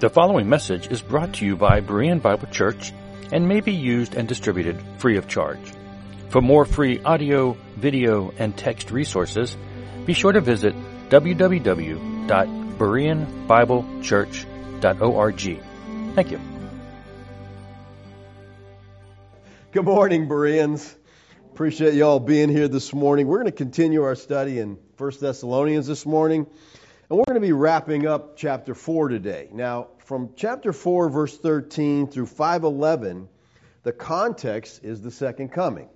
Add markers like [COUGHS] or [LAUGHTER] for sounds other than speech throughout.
The following message is brought to you by Berean Bible Church and may be used and distributed free of charge. For more free audio, video, and text resources, be sure to visit www.bereanbiblechurch.org. Thank you. Good morning, Bereans. Appreciate you all being here this morning. We're going to continue our study in 1 Thessalonians this morning. And we're going to be wrapping up chapter 4 today. Now, from chapter 4, verse 13 through 511, the context is the second coming.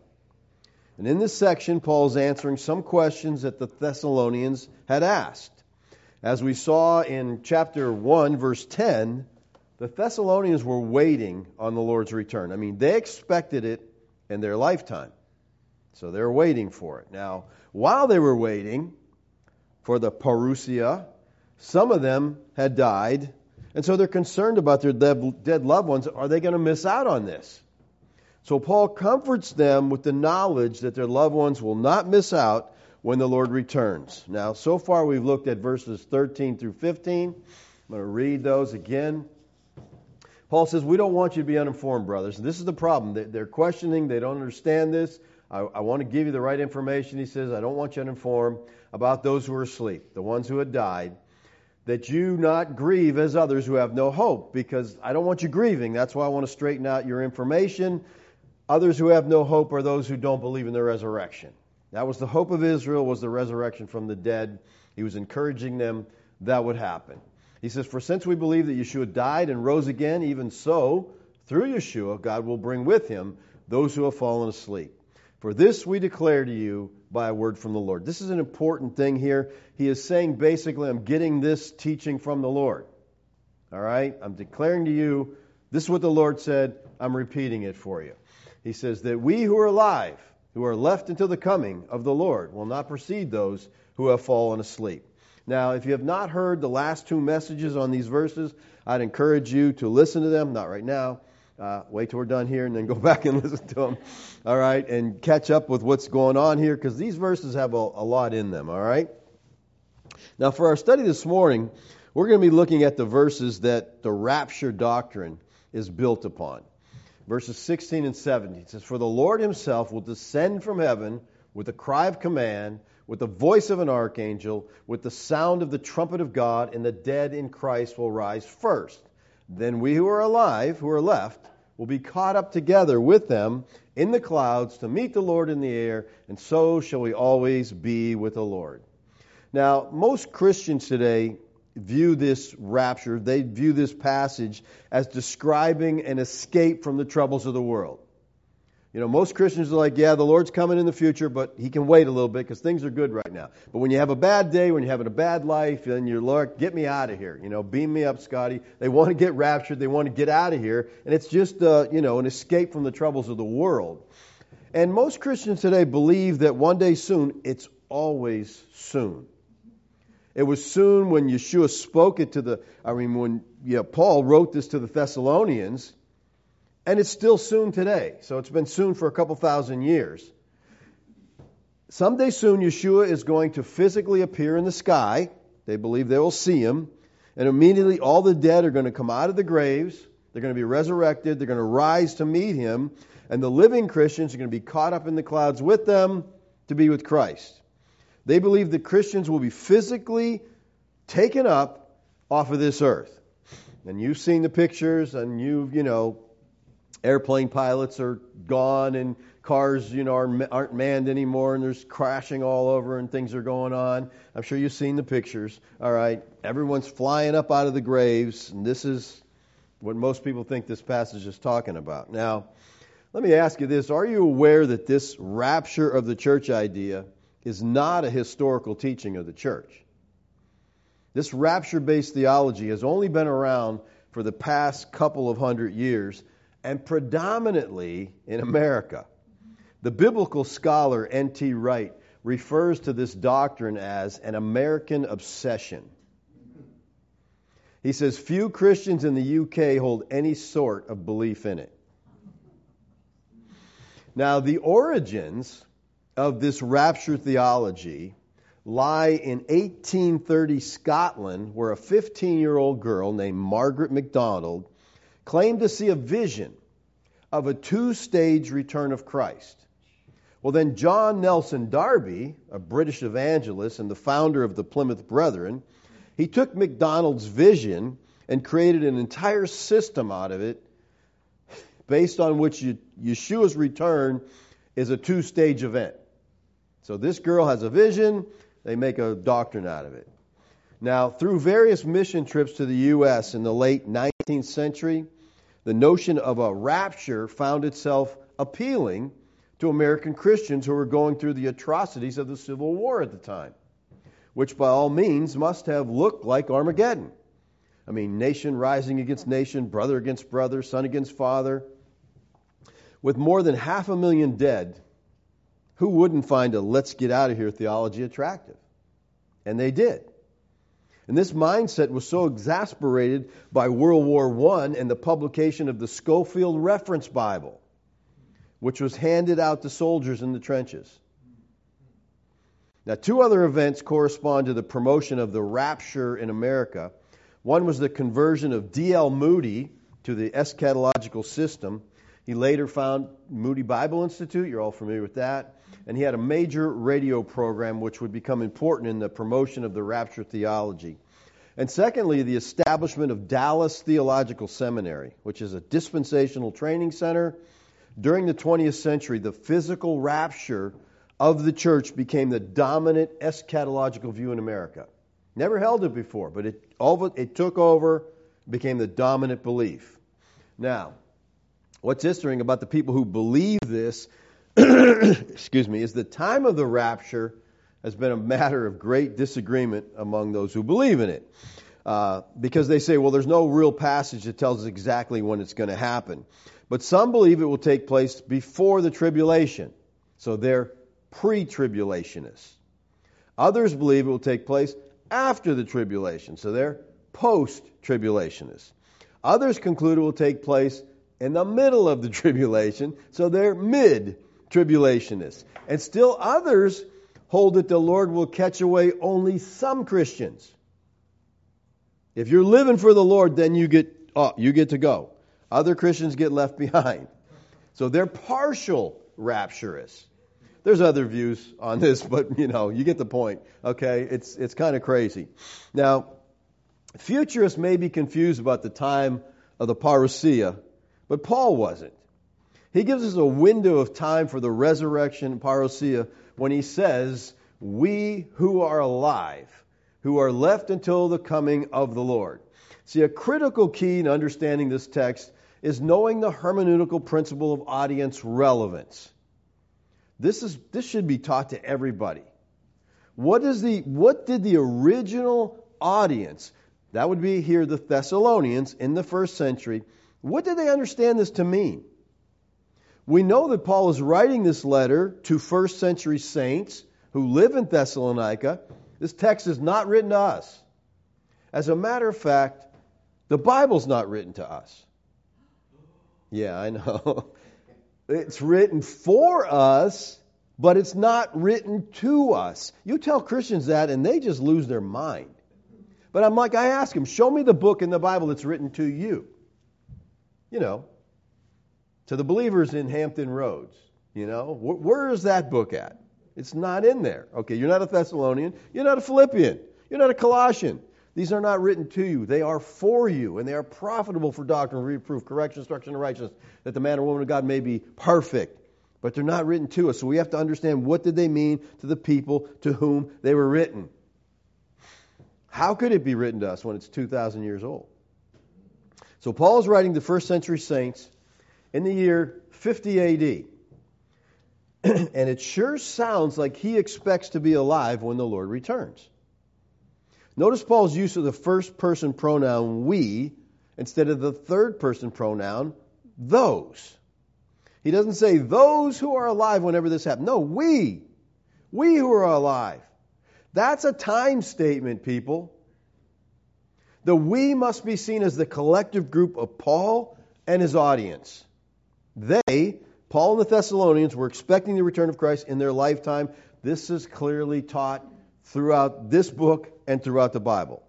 And in this section, Paul is answering some questions that the Thessalonians had asked. As we saw in chapter 1, verse 10, the Thessalonians were waiting on the Lord's return. I mean, they expected it in their lifetime. So they're waiting for it. Now, while they were waiting, for the parousia. Some of them had died, and so they're concerned about their dead loved ones. Are they going to miss out on this? So Paul comforts them with the knowledge that their loved ones will not miss out when the Lord returns. Now, so far we've looked at verses 13 through 15. I'm going to read those again. Paul says, We don't want you to be uninformed, brothers. This is the problem. They're questioning, they don't understand this. I, I want to give you the right information. He says, I don't want you uninformed about those who are asleep, the ones who had died, that you not grieve as others who have no hope, because I don't want you grieving. That's why I want to straighten out your information. Others who have no hope are those who don't believe in the resurrection. That was the hope of Israel was the resurrection from the dead. He was encouraging them that would happen. He says, For since we believe that Yeshua died and rose again, even so, through Yeshua, God will bring with him those who have fallen asleep. For this we declare to you by a word from the Lord. This is an important thing here. He is saying basically, I'm getting this teaching from the Lord. All right? I'm declaring to you, this is what the Lord said. I'm repeating it for you. He says that we who are alive, who are left until the coming of the Lord, will not precede those who have fallen asleep. Now, if you have not heard the last two messages on these verses, I'd encourage you to listen to them, not right now uh, wait till we're done here and then go [LAUGHS] back and listen to them. All right, and catch up with what's going on here because these verses have a, a lot in them. All right. Now, for our study this morning, we're going to be looking at the verses that the rapture doctrine is built upon. Verses 16 and 17 it says, For the Lord himself will descend from heaven with a cry of command, with the voice of an archangel, with the sound of the trumpet of God, and the dead in Christ will rise first. Then we who are alive, who are left, will be caught up together with them in the clouds to meet the Lord in the air, and so shall we always be with the Lord. Now, most Christians today view this rapture, they view this passage as describing an escape from the troubles of the world. You know, most Christians are like, yeah, the Lord's coming in the future, but He can wait a little bit because things are good right now. But when you have a bad day, when you're having a bad life, then you're, Lord, get me out of here. You know, beam me up, Scotty. They want to get raptured. They want to get out of here. And it's just, uh, you know, an escape from the troubles of the world. And most Christians today believe that one day soon, it's always soon. It was soon when Yeshua spoke it to the, I mean, when yeah, Paul wrote this to the Thessalonians and it's still soon today. So it's been soon for a couple thousand years. Someday soon, Yeshua is going to physically appear in the sky. They believe they will see him. And immediately, all the dead are going to come out of the graves. They're going to be resurrected. They're going to rise to meet him. And the living Christians are going to be caught up in the clouds with them to be with Christ. They believe that Christians will be physically taken up off of this earth. And you've seen the pictures, and you've, you know, airplane pilots are gone and cars you know aren't manned anymore and there's crashing all over and things are going on. I'm sure you've seen the pictures. All right. Everyone's flying up out of the graves. And this is what most people think this passage is talking about. Now let me ask you this. Are you aware that this rapture of the church idea is not a historical teaching of the church? This rapture based theology has only been around for the past couple of hundred years and predominantly in America. The biblical scholar N.T. Wright refers to this doctrine as an American obsession. He says few Christians in the UK hold any sort of belief in it. Now, the origins of this rapture theology lie in 1830 Scotland, where a 15 year old girl named Margaret MacDonald claimed to see a vision of a two stage return of Christ. Well, then, John Nelson Darby, a British evangelist and the founder of the Plymouth Brethren, he took MacDonald's vision and created an entire system out of it based on which Yeshua's return is a two stage event. So this girl has a vision, they make a doctrine out of it. Now, through various mission trips to the U.S. in the late 19th century, the notion of a rapture found itself appealing to American Christians who were going through the atrocities of the Civil War at the time, which by all means must have looked like Armageddon. I mean, nation rising against nation, brother against brother, son against father. With more than half a million dead, who wouldn't find a let's get out of here theology attractive? And they did. And this mindset was so exasperated by World War I and the publication of the Scofield Reference Bible, which was handed out to soldiers in the trenches. Now, two other events correspond to the promotion of the rapture in America. One was the conversion of D.L. Moody to the eschatological system. He later found Moody Bible Institute. You're all familiar with that and he had a major radio program which would become important in the promotion of the rapture theology. And secondly, the establishment of Dallas Theological Seminary, which is a dispensational training center. During the 20th century, the physical rapture of the church became the dominant eschatological view in America. Never held it before, but it, it, it took over, became the dominant belief. Now, what's interesting about the people who believe this [COUGHS] excuse me, is the time of the rapture has been a matter of great disagreement among those who believe in it. Uh, because they say, well, there's no real passage that tells us exactly when it's going to happen. But some believe it will take place before the tribulation. So they're pre tribulationists. Others believe it will take place after the tribulation. So they're post tribulationists. Others conclude it will take place in the middle of the [LAUGHS] tribulation. So they're mid tribulationists. And still others hold that the Lord will catch away only some Christians. If you're living for the Lord, then you get oh, you get to go. Other Christians get left [LAUGHS] behind. So they're partial rapturists. There's other views on this, [LAUGHS] but you know, you get the point. Okay, it's it's kind of crazy. Now, futurists may be confused about the time of the parousia, but Paul wasn't. He gives us a window of time for the resurrection, parousia, when he says, We who are alive, who are left until the coming of the Lord. See, a critical key in understanding this text is knowing the hermeneutical principle of audience relevance. This, is, this should be taught to everybody. What, is the, what did the original audience, that would be here the Thessalonians in the first century, what did they understand this to mean? We know that Paul is writing this letter to first century saints who live in Thessalonica. This text is not written to us. As a matter of fact, the Bible's not written to us. Yeah, I know. [LAUGHS] It's written for us, but it's not written to us. You tell Christians that, and they just lose their mind. But I'm like, I ask them, show me the book in the Bible that's written to you. You know, to the believers in Hampton Roads. You know, where is that book at? It's not in there. Okay, you're not a Thessalonian. You're not a Philippian. You're not a Colossian. These are not written to you. They are for you, and they are profitable for doctrine, reproof, correction, instruction, and righteousness, that the man or woman of God may be perfect. But they're not written to us, so we have to understand what did they mean to the people to whom they were written. How could it be written to us when it's 2,000 years old? So Paul is writing the first century saints in the year 50 AD. [CLEARS THROAT] and it sure sounds like he expects to be alive when the Lord returns. Notice Paul's use of the first person pronoun we instead of the third person pronoun those. He doesn't say those who are alive whenever this happens. No, we. We who are alive. That's a time statement, people. The we must be seen as the collective group of Paul and his audience. They, Paul and the Thessalonians, were expecting the return of Christ in their lifetime. This is clearly taught throughout this book and throughout the Bible.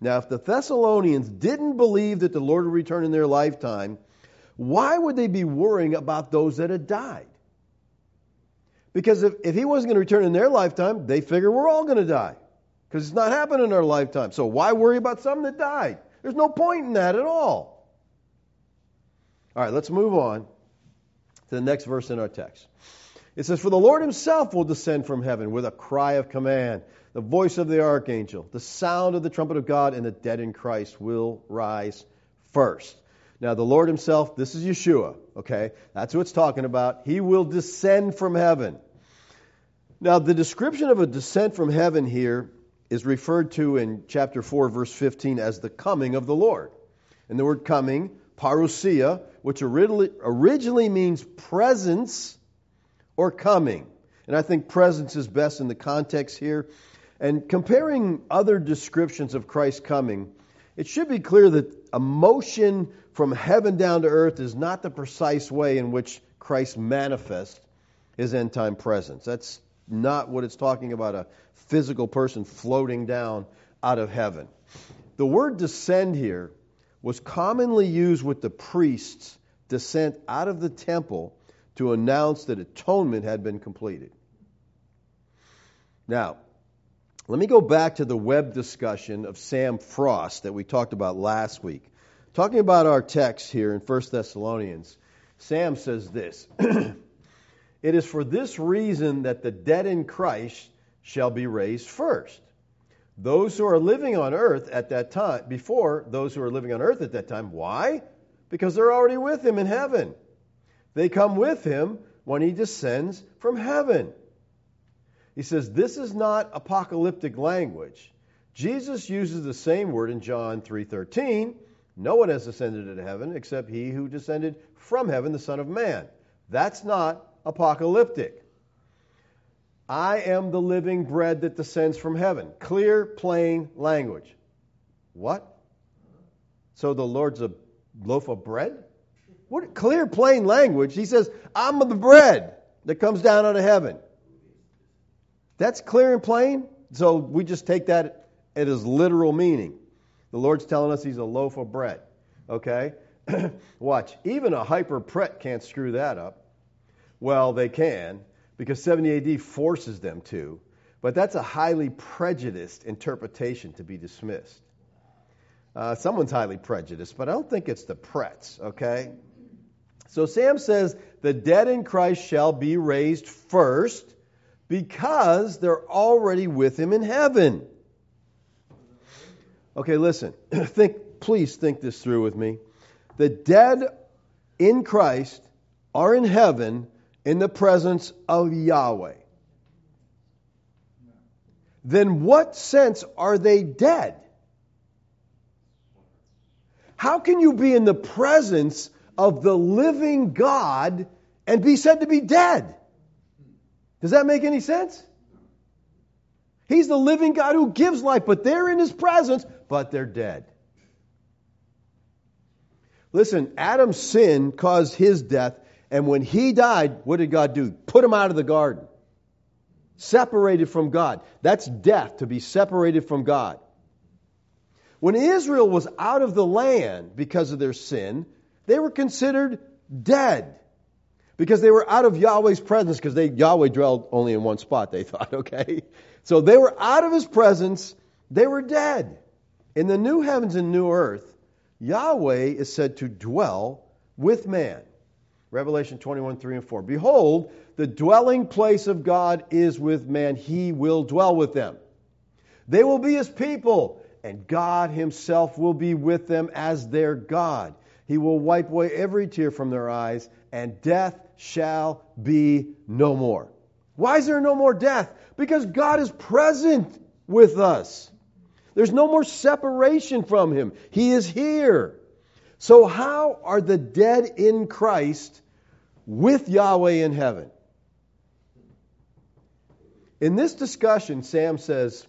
Now, if the Thessalonians didn't believe that the Lord would return in their lifetime, why would they be worrying about those that had died? Because if, if he wasn't going to return in their lifetime, they figure we're all going to die. Because it's not happening in our lifetime. So why worry about some that died? There's no point in that at all. All right, let's move on to the next verse in our text. It says, For the Lord himself will descend from heaven with a cry of command, the voice of the archangel, the sound of the trumpet of God, and the dead in Christ will rise first. Now, the Lord himself, this is Yeshua, okay? That's what it's talking about. He will descend from heaven. Now, the description of a descent from heaven here is referred to in chapter 4, verse 15, as the coming of the Lord. And the word coming, parousia, which originally means presence or coming. And I think presence is best in the context here. And comparing other descriptions of Christ's coming, it should be clear that a motion from heaven down to earth is not the precise way in which Christ manifests his end time presence. That's not what it's talking about a physical person floating down out of heaven. The word descend here was commonly used with the priests' descent out of the temple to announce that atonement had been completed. Now, let me go back to the web discussion of Sam Frost that we talked about last week. Talking about our text here in 1 Thessalonians, Sam says this [CLEARS THROAT] It is for this reason that the dead in Christ shall be raised first. Those who are living on earth at that time, before those who are living on earth at that time. Why? Because they're already with him in heaven. They come with him when he descends from heaven. He says this is not apocalyptic language. Jesus uses the same word in John 3:13. No one has ascended into heaven except he who descended from heaven, the Son of Man. That's not apocalyptic. I am the living bread that descends from heaven. Clear, plain language. What? So the Lord's a loaf of bread? What clear, plain language. He says, I'm the bread that comes down out of heaven. That's clear and plain. So we just take that at its literal meaning. The Lord's telling us he's a loaf of bread. Okay? [CLEARS THROAT] Watch. Even a hyper pret can't screw that up. Well, they can, because 70 AD forces them to. But that's a highly prejudiced interpretation to be dismissed. Uh, someone's highly prejudiced, but I don't think it's the Prets, okay? So Sam says, the dead in Christ shall be raised first because they're already with him in heaven. Okay, listen. [CLEARS THROAT] think please think this through with me. The dead in Christ are in heaven in the presence of Yahweh. Then what sense are they dead? How can you be in the presence of the living God and be said to be dead? Does that make any sense? He's the living God who gives life, but they're in his presence, but they're dead. Listen, Adam's sin caused his death, and when he died, what did God do? Put him out of the garden. Separated from God. That's death, to be separated from God. When Israel was out of the land because of their sin, they were considered dead because they were out of Yahweh's presence because they Yahweh dwelled only in one spot they [LAUGHS] thought okay so they were out of his presence they were dead in the new heavens and new earth Yahweh is said to dwell with man Revelation 21 3 and 4 behold the dwelling place of God is with man he will dwell with them they will be his people and God himself will be with them as their God he will wipe away every tear from their eyes and death shall be no more. Why is there no more death? Because God is present with us. There's no more separation from Him. He is here. So, how are the dead in Christ with Yahweh in heaven? In this discussion, Sam says,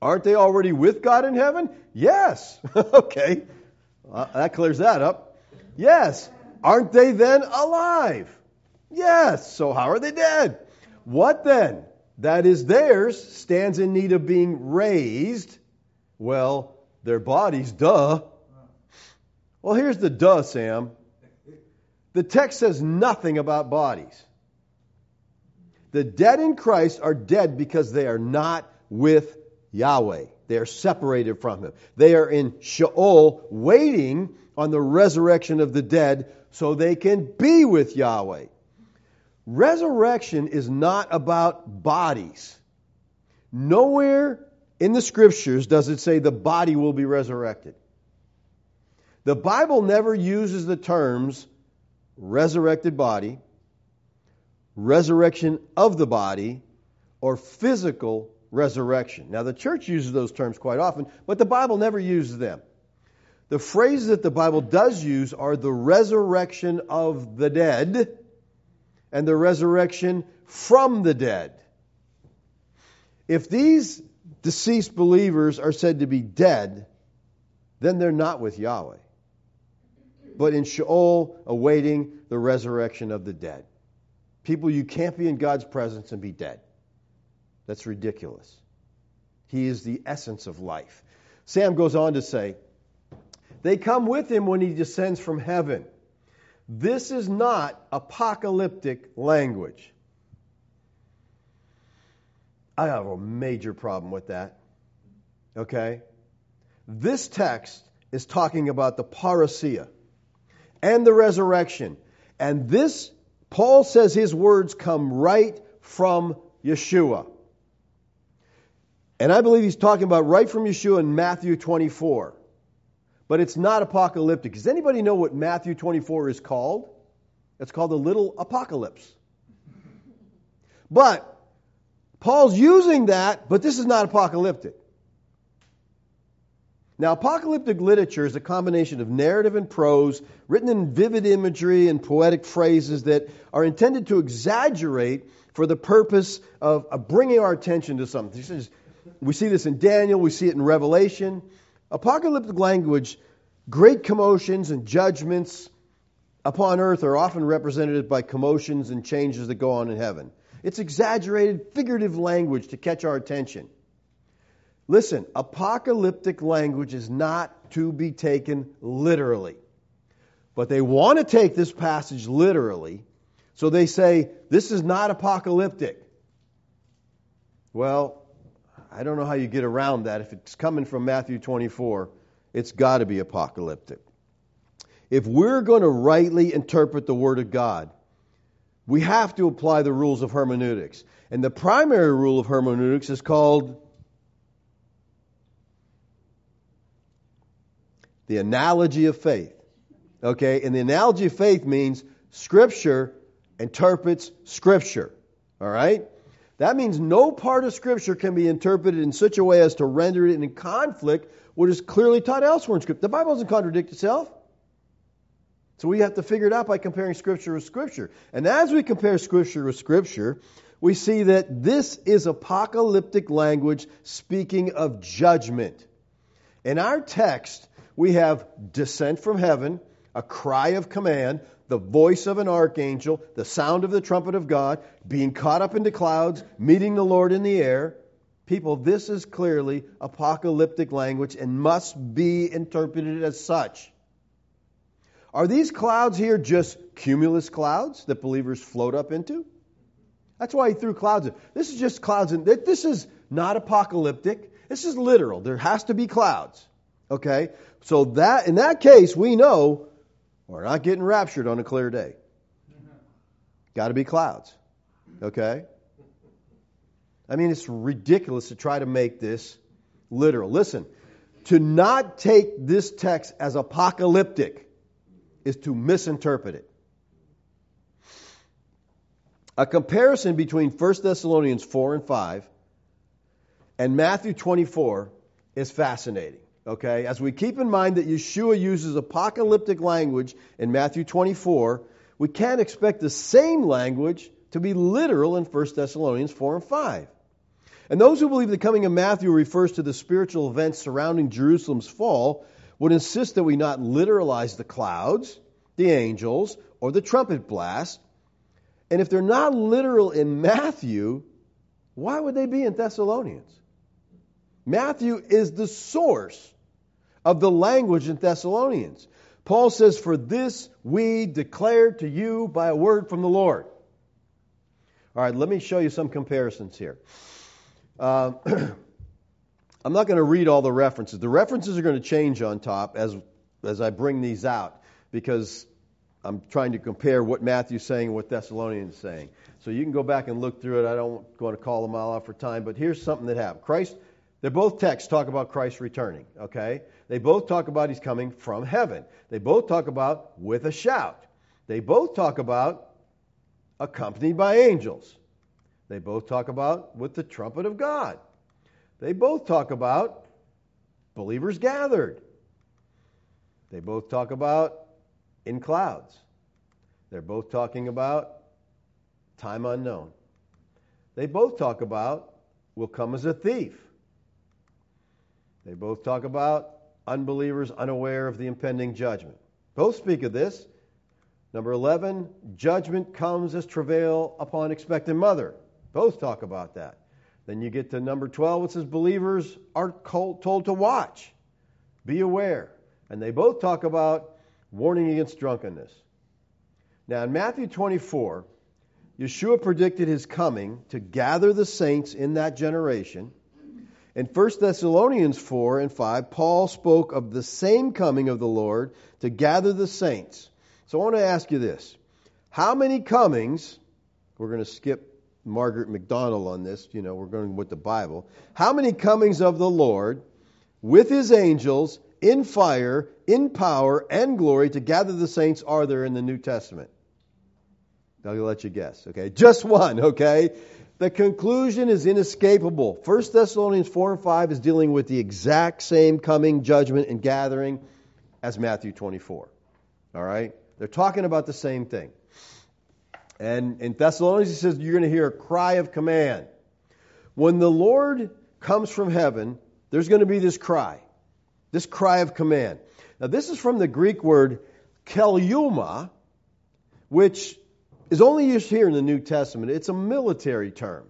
Aren't they already with God in heaven? Yes. [LAUGHS] okay. Uh, that clears that up. Yes. Aren't they then alive? Yes. So how are they dead? What then? that is theirs stands in need of being raised, well, their bodies, duh. Well, here's the duh, Sam. The text says nothing about bodies. The dead in Christ are dead because they are not with Yahweh. They are separated from Him. They are in Sheol waiting on the resurrection of the dead so they can be with Yahweh. Resurrection is not about bodies. Nowhere in the scriptures does it say the body will be resurrected. The Bible never uses the terms resurrected body, resurrection of the body, or physical resurrection. Now, the church uses those terms quite often, but the Bible never uses them. The phrases that the Bible does use are the resurrection of the dead and the resurrection from the dead. If these deceased believers are said to be dead, then they're not with Yahweh, but in Sheol awaiting the resurrection of the dead. People, you can't be in God's presence and be dead. That's ridiculous. He is the essence of life. Sam goes on to say, they come with him when he descends from heaven. This is not apocalyptic language. I have a major problem with that. Okay? This text is talking about the parousia and the resurrection. And this, Paul says his words come right from Yeshua. And I believe he's talking about right from Yeshua in Matthew 24. But it's not apocalyptic. Does anybody know what Matthew 24 is called? It's called the little apocalypse. But Paul's using that, but this is not apocalyptic. Now, apocalyptic literature is a combination of narrative and prose, written in vivid imagery and poetic phrases that are intended to exaggerate for the purpose of, of bringing our attention to something. Is, we see this in Daniel, we see it in Revelation. Apocalyptic language, great commotions and judgments upon earth are often represented by commotions and changes that go on in heaven. It's exaggerated, figurative language to catch our attention. Listen, apocalyptic language is not to be taken literally. But they want to take this passage literally, so they say, this is not apocalyptic. Well, I don't know how you get around that. If it's coming from Matthew 24, it's got to be apocalyptic. If we're going to rightly interpret the Word of God, we have to apply the rules of hermeneutics. And the primary rule of hermeneutics is called the analogy of faith. Okay? And the analogy of faith means Scripture interprets Scripture. All right? That means no part of Scripture can be interpreted in such a way as to render it in conflict with what is clearly taught elsewhere in Scripture. The Bible doesn't contradict itself. So we have to figure it out by comparing Scripture with Scripture. And as we compare Scripture with Scripture, we see that this is apocalyptic language speaking of judgment. In our text, we have descent from heaven, a cry of command, the voice of an archangel, the sound of the trumpet of God, being caught up into clouds, meeting the Lord in the air. People, this is clearly apocalyptic language and must be interpreted as such. Are these clouds here just cumulus clouds that believers float up into? That's why he threw clouds in. This is just clouds. In, this is not apocalyptic. This is literal. There has to be clouds. Okay? So that in that case, we know we're not getting raptured on a clear day. Got to be clouds. Okay? I mean, it's ridiculous to try to make this literal. Listen, to not take this text as apocalyptic is to misinterpret it. A comparison between 1 Thessalonians 4 and 5 and Matthew 24 is fascinating. Okay? As we keep in mind that Yeshua uses apocalyptic language in Matthew 24, we can't expect the same language to be literal in 1 Thessalonians 4 and 5. And those who believe the coming of Matthew refers to the spiritual events surrounding Jerusalem's fall would insist that we not literalize the clouds, the angels, or the trumpet blast. And if they're not literal in Matthew, Why would they be in Thessalonians? Matthew is the source of the language in Thessalonians. Paul says, For this we declare to you by a word from the Lord. All right, let me show you some comparisons here. Uh, [CLEARS THROAT] I'm not going to read all the references. The references are going to change on top as, as I bring these out because I'm trying to compare what Matthew's saying and what Thessalonians is saying. So you can go back and look through it. I don't want to call them all out for time, but here's something that happened. Christ, they're both texts talk about Christ returning, okay? They both talk about he's coming from heaven. They both talk about with a shout. They both talk about accompanied by angels. They both talk about with the trumpet of God. They both talk about believers gathered. They both talk about in clouds. They're both talking about time unknown. They both talk about will come as a thief. They both talk about unbelievers unaware of the impending judgment. Both speak of this. Number 11, judgment comes as travail upon expectant mother. Both talk about that. Then you get to number 12, it says believers are told to watch, be aware. And they both talk about warning against drunkenness. Now, in Matthew 24, Yeshua predicted his coming to gather the saints in that generation. In 1 Thessalonians 4 and 5, Paul spoke of the same coming of the Lord to gather the saints. So I want to ask you this How many comings, we're going to skip Margaret MacDonald on this, you know, we're going with the Bible. How many comings of the Lord with his angels in fire, in power, and glory to gather the saints are there in the New Testament? I'll let you guess, okay? Just one, okay? The conclusion is inescapable. 1 Thessalonians 4 and 5 is dealing with the exact same coming judgment and gathering as Matthew 24. All right? They're talking about the same thing. And in Thessalonians, he says, You're going to hear a cry of command. When the Lord comes from heaven, there's going to be this cry, this cry of command. Now, this is from the Greek word keleusma, which is only used here in the New Testament. It's a military term.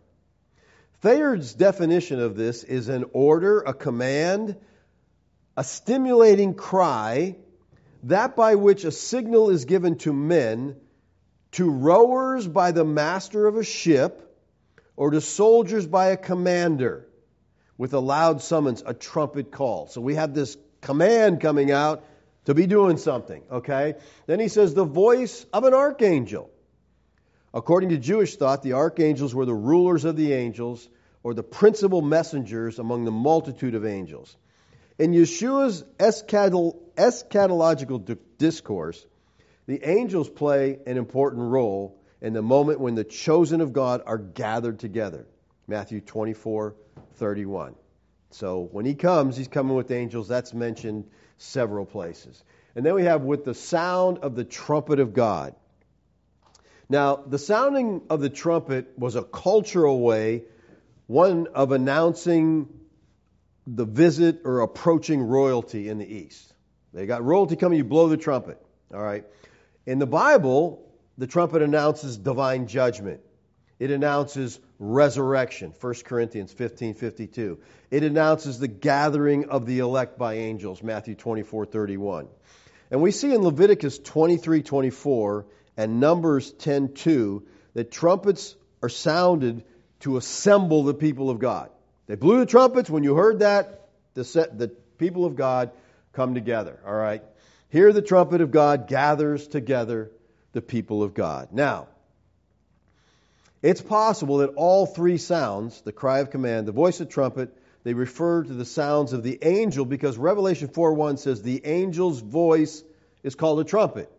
Thayer's definition of this is an order, a command, a stimulating cry, that by which a signal is given to men to rowers by the master of a ship, or to soldiers by a commander with a loud summons, a trumpet call. So we have this command coming out to be doing something, okay? Then he says, the voice of an archangel. According to Jewish thought, the archangels were the rulers of the angels or the principal messengers among the multitude of angels. In Yeshua's eschatological discourse, the angels play an important role in the moment when the chosen of God are gathered together. Matthew 24, 31. So when he comes, he's coming with angels. That's mentioned several places. And then we have with the sound of the trumpet of God. Now, the sounding of the trumpet was a cultural way, one of announcing the visit or approaching royalty in the East. They got royalty coming, you blow the trumpet. All right. In the Bible, the trumpet announces divine judgment. It announces resurrection, 1 Corinthians 15:52. It announces the gathering of the elect by angels, Matthew 24:31. And we see in Leviticus 23:24 and Numbers 10:2 that trumpets are sounded to assemble the people of God. They blew the trumpets when you heard that the, set, the people of God come together, all right? Here, the trumpet of God gathers together the people of God. Now, it's possible that all three sounds, the cry of command, the voice of trumpet, they refer to the sounds of the angel because Revelation 4:1 says the angel's voice is called a trumpet.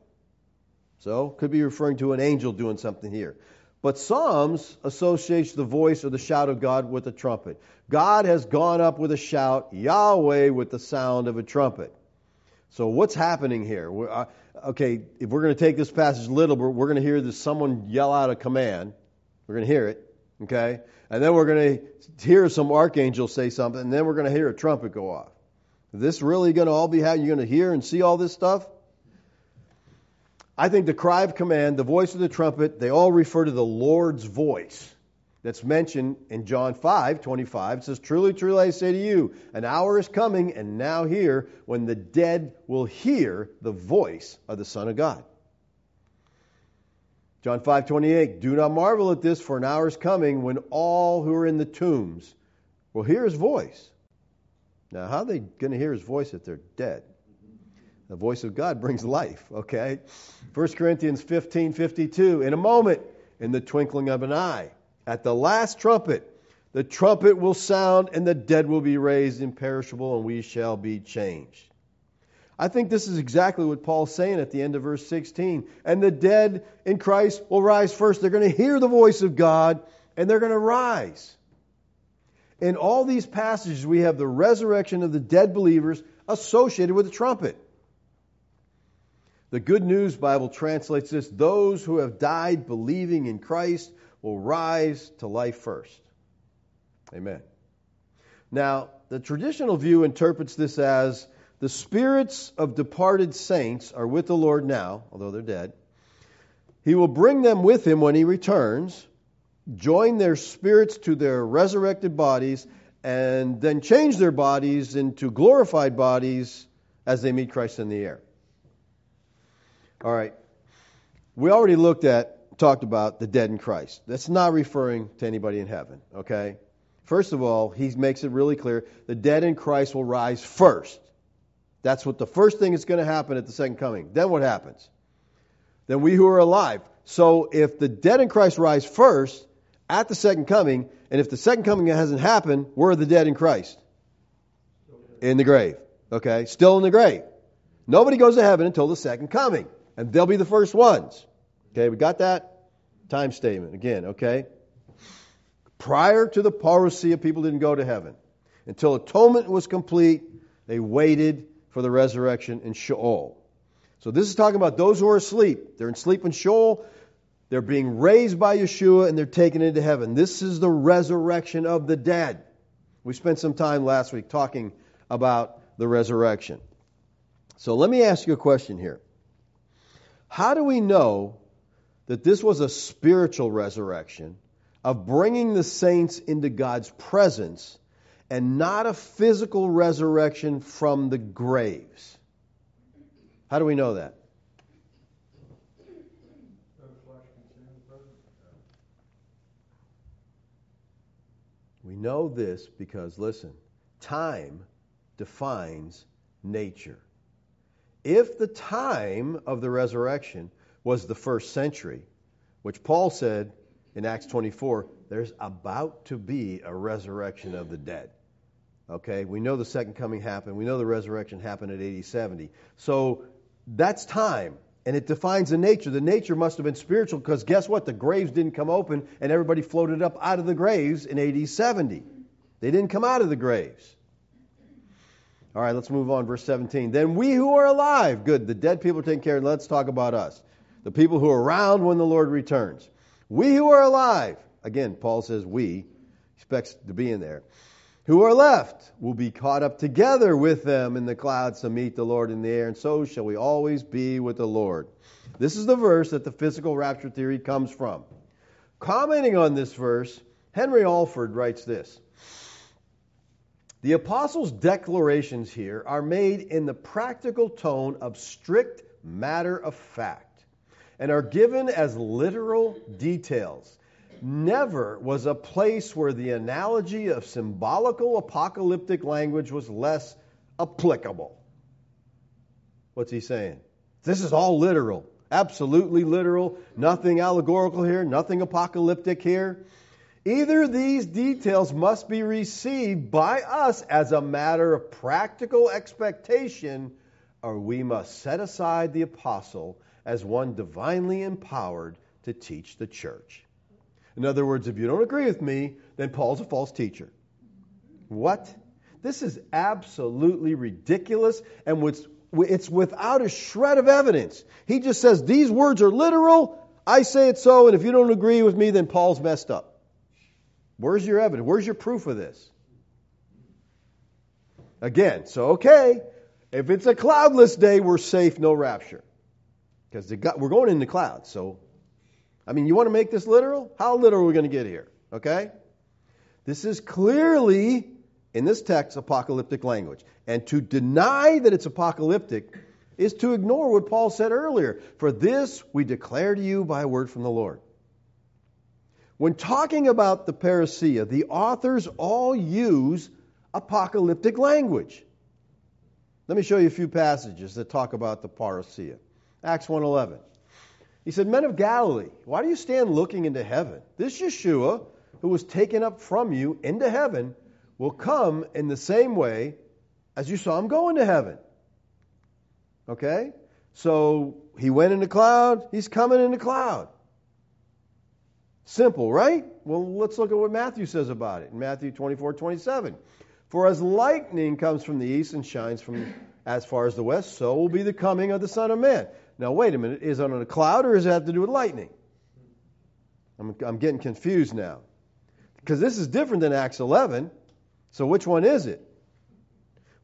So, could be referring to an angel doing something here. But Psalms associates the voice or the shout of God with a trumpet. God has gone up with a shout, Yahweh with the sound of a trumpet. So what's happening here? Uh, okay, if we're going to take this passage a little, we're going to hear this someone yell out a command. We're going to hear it, okay? And then we're going to hear some archangel say something, and then we're going to hear a trumpet go off. Is this really going to all be how you're going to hear and see all this stuff? I think the cry of command, the voice of the trumpet, they all refer to the Lord's voice. that's mentioned in John 5 25. It says, Truly, truly, I say to you, an hour is coming, and now here, when the dead will hear the voice of the Son of God. John 5 28, Do not marvel at this, for an hour is coming when all who are in the tombs will hear his voice. Now, how are they going to hear his voice if they're dead? The voice of God brings life, okay? 1 Corinthians 15 52, in a moment, in the twinkling of an eye at the last trumpet, the trumpet will sound, and the dead will be raised imperishable, and we shall be changed. I think this is exactly what Paul's saying at the end of verse 16. And the dead in Christ will rise first. They're going to hear the voice of God, and they're going to rise. In all these passages, we have the resurrection of the dead believers associated with the trumpet. The Good News Bible translates this those who have died believing in Christ will rise to life first. Amen. Now, the traditional view interprets this as the spirits of departed saints are with the Lord now, although they're dead. He will bring them with him when he returns, join their spirits to their resurrected bodies, and then change their bodies into glorified bodies as they meet Christ in the air. All right. We already looked at talked about the dead in Christ. That's not referring to anybody in heaven, okay? First of all, he makes it really clear the dead in Christ will rise first. That's what the first thing is going to happen at the second coming. Then what happens? Then we who are alive. So if the dead in Christ rise first at the second coming, and if the second coming hasn't happened, where are the dead in Christ? In the grave. Okay? Still in the grave. Nobody goes to heaven until the second coming. And they'll be the first ones. Okay, we got that? Time statement again, okay? Prior to the parousia, people didn't go to heaven. Until atonement was complete, they waited for the resurrection in Sheol. So this is talking about those who are asleep. They're in sleep in Sheol. They're being raised by Yeshua and they're taken into heaven. This is the resurrection of the dead. We spent some time last week talking about the resurrection. So let me ask you a question here. How do we know that this was a spiritual resurrection of bringing the saints into God's presence and not a physical resurrection from the graves. How do we know that? We know this because, listen, time defines nature. If the time of the resurrection was the first century, which Paul said in Acts 24, there's about to be a resurrection of the dead. Okay, we know the second coming happened. We know the resurrection happened at AD 70. So that's time, and it defines the nature. The nature must have been spiritual because guess what? The graves didn't come open and everybody floated up out of the graves in AD 70. They didn't come out of the graves. All right, let's move on. Verse 17. Then we who are alive, good, the dead people are taken care of. Let's talk about us the people who are around when the Lord returns. We who are alive, again, Paul says we, expects to be in there, who are left will be caught up together with them in the clouds to meet the Lord in the air, and so shall we always be with the Lord. This is the verse that the physical rapture theory comes from. Commenting on this verse, Henry Alford writes this. The apostles' declarations here are made in the practical tone of strict matter of fact and are given as literal details. Never was a place where the analogy of symbolical apocalyptic language was less applicable. What's he saying? This is all literal, absolutely literal, nothing allegorical here, nothing apocalyptic here. Either these details must be received by us as a matter of practical expectation, or we must set aside the apostle as one divinely empowered to teach the church. In other words, if you don't agree with me, then Paul's a false teacher. What? This is absolutely ridiculous and it's without a shred of evidence. He just says these words are literal. I say it so, and if you don't agree with me, then Paul's messed up. Where's your evidence? Where's your proof of this? Again, so okay, if it's a cloudless day, we're safe, no rapture. Because we're going in the clouds. So, I mean, you want to make this literal? How literal are we going to get here? Okay? This is clearly, in this text, apocalyptic language. And to deny that it's apocalyptic is to ignore what Paul said earlier. For this we declare to you by a word from the Lord. When talking about the parousia, the authors all use apocalyptic language. Let me show you a few passages that talk about the parousia. Acts 1:11. He said, "Men of Galilee, why do you stand looking into heaven? This Yeshua, who was taken up from you into heaven, will come in the same way as you saw him go into heaven." Okay? So he went in the cloud, he's coming in the cloud. Simple, right? Well, let's look at what Matthew says about it in Matthew 24, 27. For as lightning comes from the east and shines from as far as the west, so will be the coming of the Son of Man. Now, wait a minute. Is it on a cloud or does it have to do with lightning? I'm, I'm getting confused now. Because this is different than Acts 11. So, which one is it?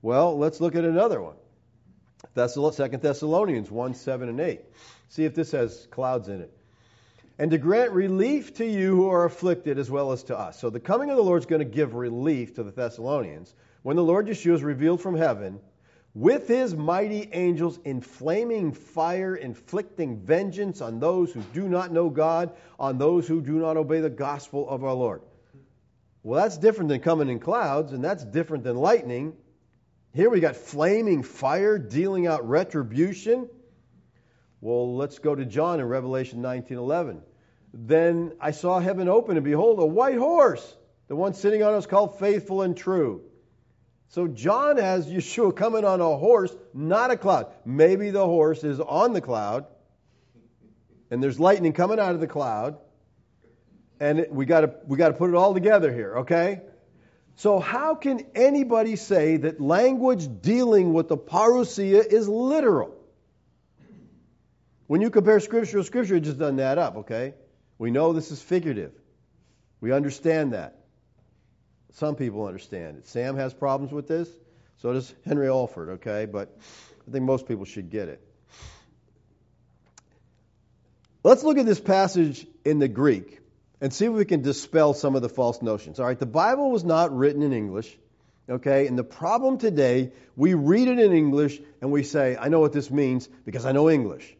Well, let's look at another one. Second Thessalonians 1 7 and 8. See if this has clouds in it. And to grant relief to you who are afflicted as well as to us. So the coming of the Lord is going to give relief to the Thessalonians when the Lord Yeshua is revealed from heaven with his mighty angels in flaming fire, inflicting vengeance on those who do not know God, on those who do not obey the gospel of our Lord. Well, that's different than coming in clouds, and that's different than lightning. Here we got flaming fire dealing out retribution. Well, let's go to John in Revelation 19:11. Then I saw heaven open, and behold, a white horse. The one sitting on it was called Faithful and True. So John has [LAUGHS] Yeshua coming on a horse, not a cloud. Maybe the horse is on the cloud, and there's lightning coming out of the cloud, and we got to we got to put it all together here, okay? So how can anybody say that language dealing with the parousia is literal? When you compare scripture with scripture, it just doesn't add up, okay? We know this is figurative. We understand that. Some people understand it. Sam has problems with this. So does Henry Alford, okay? But I think most people should get it. Let's look at this passage in the Greek and see if we can dispel some of the false notions. All right, the Bible was not written in English, okay? And the problem today, we read it in English and we say, I know what this means because I know English.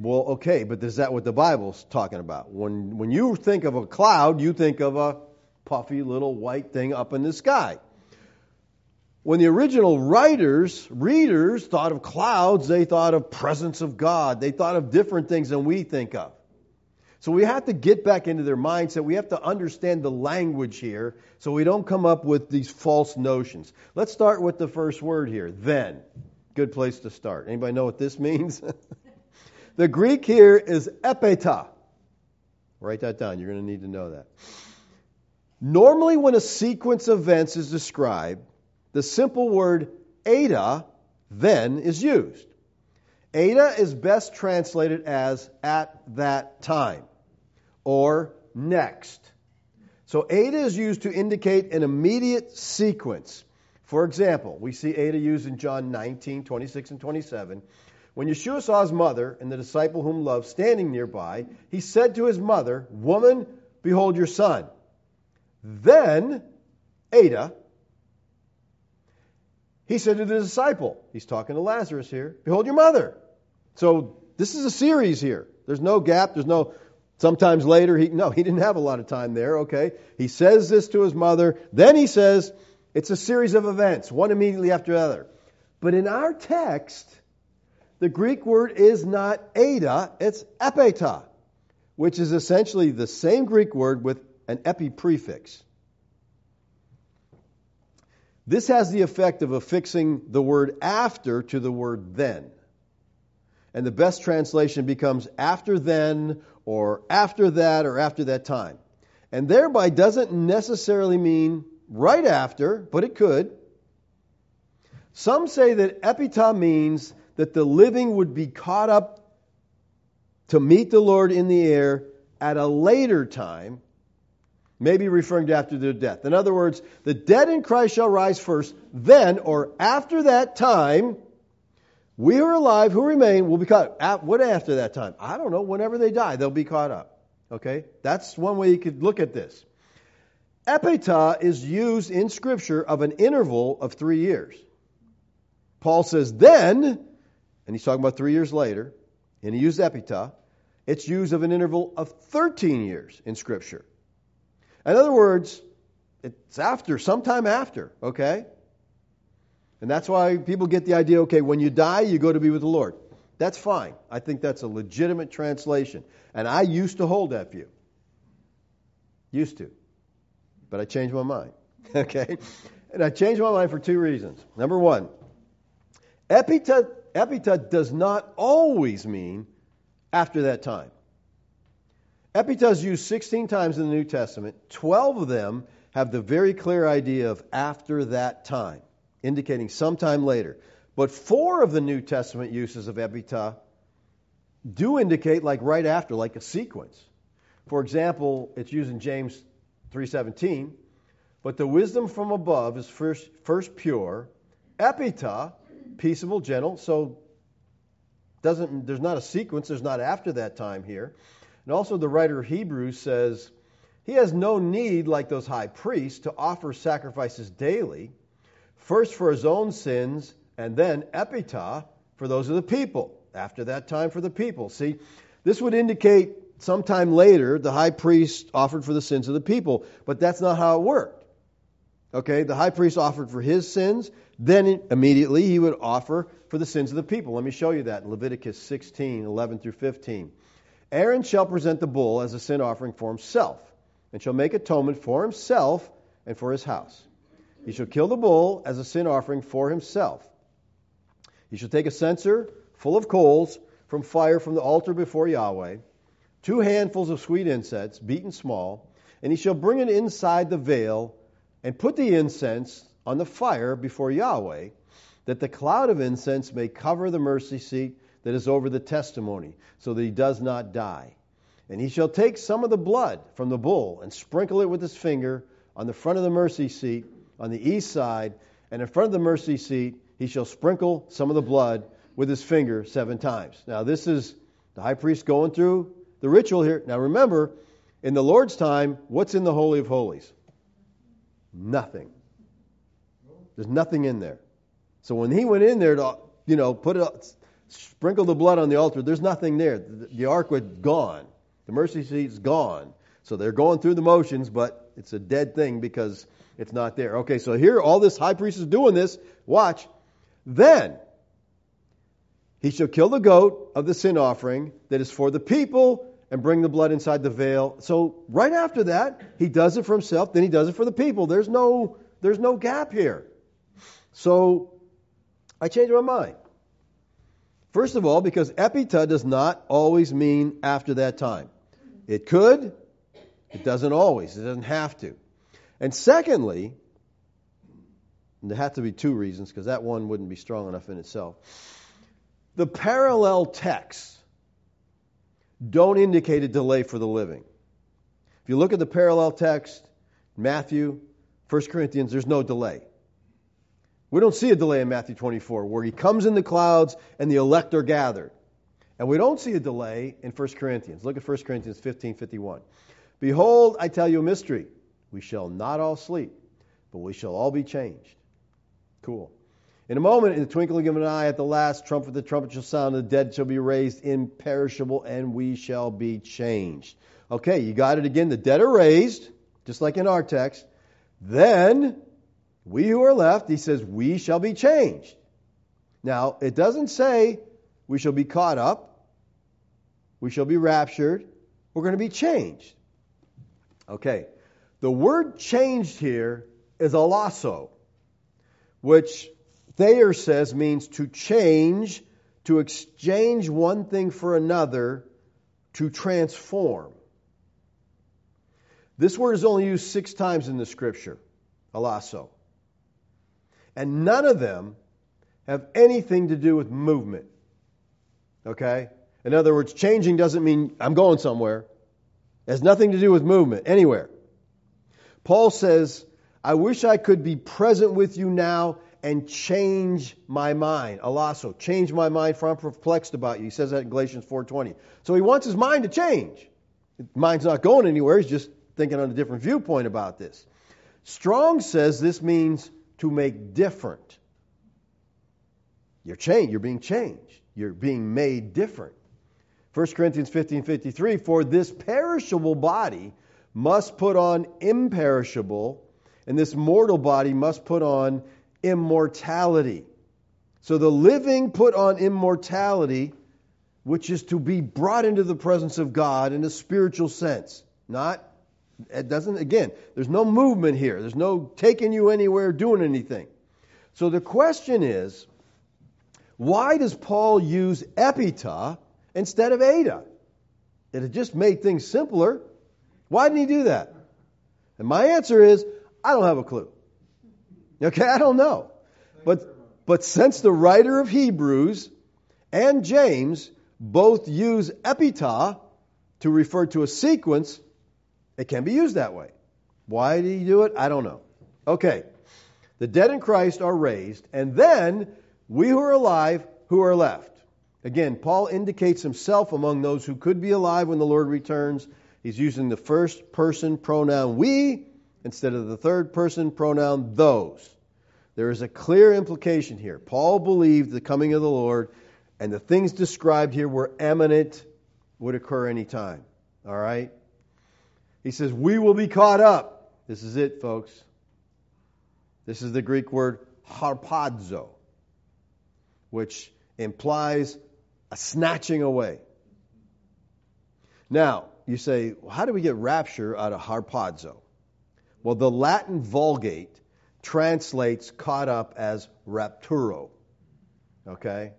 Well, okay, but is that what the Bible's talking about? When, when you think of a cloud, you think of a puffy little white thing up in the sky. When the original writers, readers, thought of clouds, they thought of presence of God. They thought of different things than we think of. So we have to get back into their mindset. We have to understand the language here so we don't come up with these false notions. Let's start with the first word here, then. Good place to start. Anybody know what this means? [LAUGHS] the Greek here is epeta. Write that down. You're going to need to know that. Normally, when a sequence of events is described, the simple word eta then is used. Eta is best translated as at that time or next. So eta is used to indicate an immediate sequence. For example, we see eta used in John 19, 26, and 27. When Yeshua saw his mother and the disciple whom loved standing nearby, he said to his mother, Woman, behold your son. Then, eta, he said to the disciple, he's talking to Lazarus here, Behold your mother. So this is a series here. There's no gap. There's no sometimes later. He, no, he didn't have a lot of time there, okay? He says this to his mother. Then he says, it's a series of events, one immediately after the other. But in our text, the Greek word is not eta, it's epeta, which is essentially the same Greek word with an epi prefix. This has the effect of affixing the word after to the word then. And the best translation becomes after then, or after that, or after that time. And thereby doesn't necessarily mean right after, but it could. Some say that epita means that the living would be caught up to meet the Lord in the air at a later time maybe referring to after their death. In other words, the dead in Christ shall rise first, then or after that time, we who are alive, who remain, will be caught up. What after that time? I don't know. Whenever they die, they'll be caught up. Okay? That's one way you could look at this. Epita is used in Scripture of an interval of three years. Paul says, then, and he's talking about three years later, and he used epita, it's used of an interval of 13 years in Scripture. In other words, it's after, sometime after, okay? And that's why people get the idea okay, when you die, you go to be with the Lord. That's fine. I think that's a legitimate translation. And I used to hold that view. Used to. But I changed my mind. [LAUGHS] okay? And I changed my mind for two reasons. Number one, epita, epita does not always mean after that time. Epita is used 16 times in the New Testament. 12 of them have the very clear idea of after that time, indicating sometime later. But four of the New Testament uses of epita do indicate like right after, like a sequence. For example, it's used in James 3:17, but the wisdom from above is first first pure, epita, peaceable, gentle. So doesn't there's not a sequence, there's not after that time here. And also the writer of Hebrews says he has no need like those high priests to offer sacrifices daily, first for his own sins and then epita for those of the people. After that time for the people. See, this would indicate sometime later the high priest offered for the sins of the people, but that's not how it worked. Okay, the high priest offered for his sins, then immediately he would offer for the sins of the people. Let me show you that in Leviticus 16, 11 through 15. Aaron shall present the bull as a sin offering for himself, and shall make atonement for himself and for his house. He shall kill the bull as a sin offering for himself. He shall take a censer full of coals from fire from the altar before Yahweh, two handfuls of sweet incense, beaten small, and he shall bring it inside the veil and put the incense on the fire before Yahweh, that the cloud of incense may cover the mercy seat that is over the testimony, so that he does not die. And he shall take some of the blood from the bull and sprinkle it with his finger on the front of the mercy seat on the east side, and in front of the mercy seat he shall sprinkle some of the blood with his finger seven times. Now, this is the high priest going through the ritual here. Now, remember, in the Lord's time, what's in the Holy of Holies? Nothing. There's nothing in there. So when he went in there to, you know, put it, sprinkle the blood on the altar, there's nothing there. The, the ark was gone. The mercy seat's gone. So they're going through the motions, but it's a dead thing because it's not there. Okay, so here all this high priest is doing this. Watch. Then he shall kill the goat of the sin offering that is for the people and bring the blood inside the veil. So right after that, he does it for himself, then he does it for the people. There's no there's no gap here. So I changed my mind. First of all, because epita does not always mean after that time. It could, it doesn't always. It doesn't have to. And secondly, and there have to be two reasons because that one wouldn't be strong enough in itself. The parallel texts don't indicate a delay for the living. If you look at the parallel text, Matthew, 1 Corinthians, there's no delay. We don't see a delay in Matthew 24 where he comes in the clouds and the elect are gathered. And we don't see a delay in 1 Corinthians. Look at 1 Corinthians 15 51. Behold, I tell you a mystery. We shall not all sleep, but we shall all be changed. Cool. In a moment, in the twinkling of an eye, at the last trumpet, the trumpet shall sound, the dead shall be raised imperishable, and we shall be changed. Okay, you got it again. The dead are raised, just like in our text. Then, we who are left, he says, we shall be changed. Now, it doesn't say we shall be caught up, we shall be raptured, we're going to be changed. Okay, the word changed here is alasso, which Thayer says means to change, to exchange one thing for another, to transform. This word is only used six times in the scripture, alasso. And none of them have anything to do with movement. Okay? In other words, changing doesn't mean I'm going somewhere. It has nothing to do with movement anywhere. Paul says, I wish I could be present with you now and change my mind. Alasso, change my mind for I'm perplexed about you. He says that in Galatians 4.20. So he wants his mind to change. mind's not going anywhere. He's just thinking on a different viewpoint about this. Strong says this means to make different. You're changed. You're being changed. You're being made different. 1 Corinthians 15 53 For this perishable body must put on imperishable, and this mortal body must put on immortality. So the living put on immortality, which is to be brought into the presence of God in a spiritual sense. Not, it doesn't, again, there's no movement here. There's no taking you anywhere, doing anything. So the question is, why does Paul use epita instead of eta? It had just made things simpler. Why didn't he do that? And my answer is, I don't have a clue. Okay, I don't know. But but since the writer of Hebrews and James both use epita to refer to a sequence, it can be used that way. Why did he do it? I don't know. Okay. The dead in Christ are raised, and then we who are alive, who are left. Again, Paul indicates himself among those who could be alive when the Lord returns. He's using the first person pronoun we instead of the third person pronoun those. There is a clear implication here. Paul believed the coming of the Lord, and the things described here were eminent, would occur any time. All right? He says, We will be caught up. This is it, folks. This is the Greek word harpazo, which implies a snatching away. Now, you say, well, how do we get rapture out of harpazo? Well, the Latin Vulgate translates caught up as rapturo. Okay?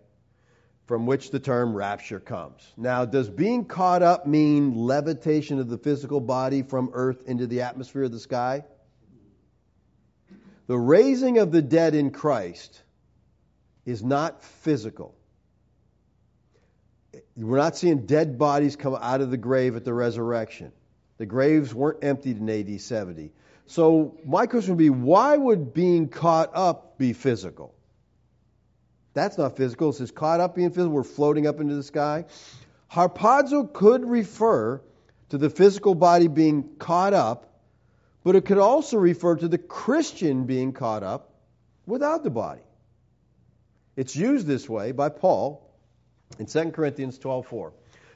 From which the term rapture comes. Now, does being caught up mean levitation of the physical body from earth into the atmosphere of the sky? The raising of the dead in Christ is not physical. We're not seeing dead bodies come out of the grave at the resurrection. The graves weren't emptied in AD 70. So my question would be why would being caught up be physical? That's not physical. It says caught up being physical. We're floating up into the sky. Harpazo could refer to the physical body being caught up, but it could also refer to the Christian being caught up without the body. It's used this way by Paul in 2 Corinthians 12:4.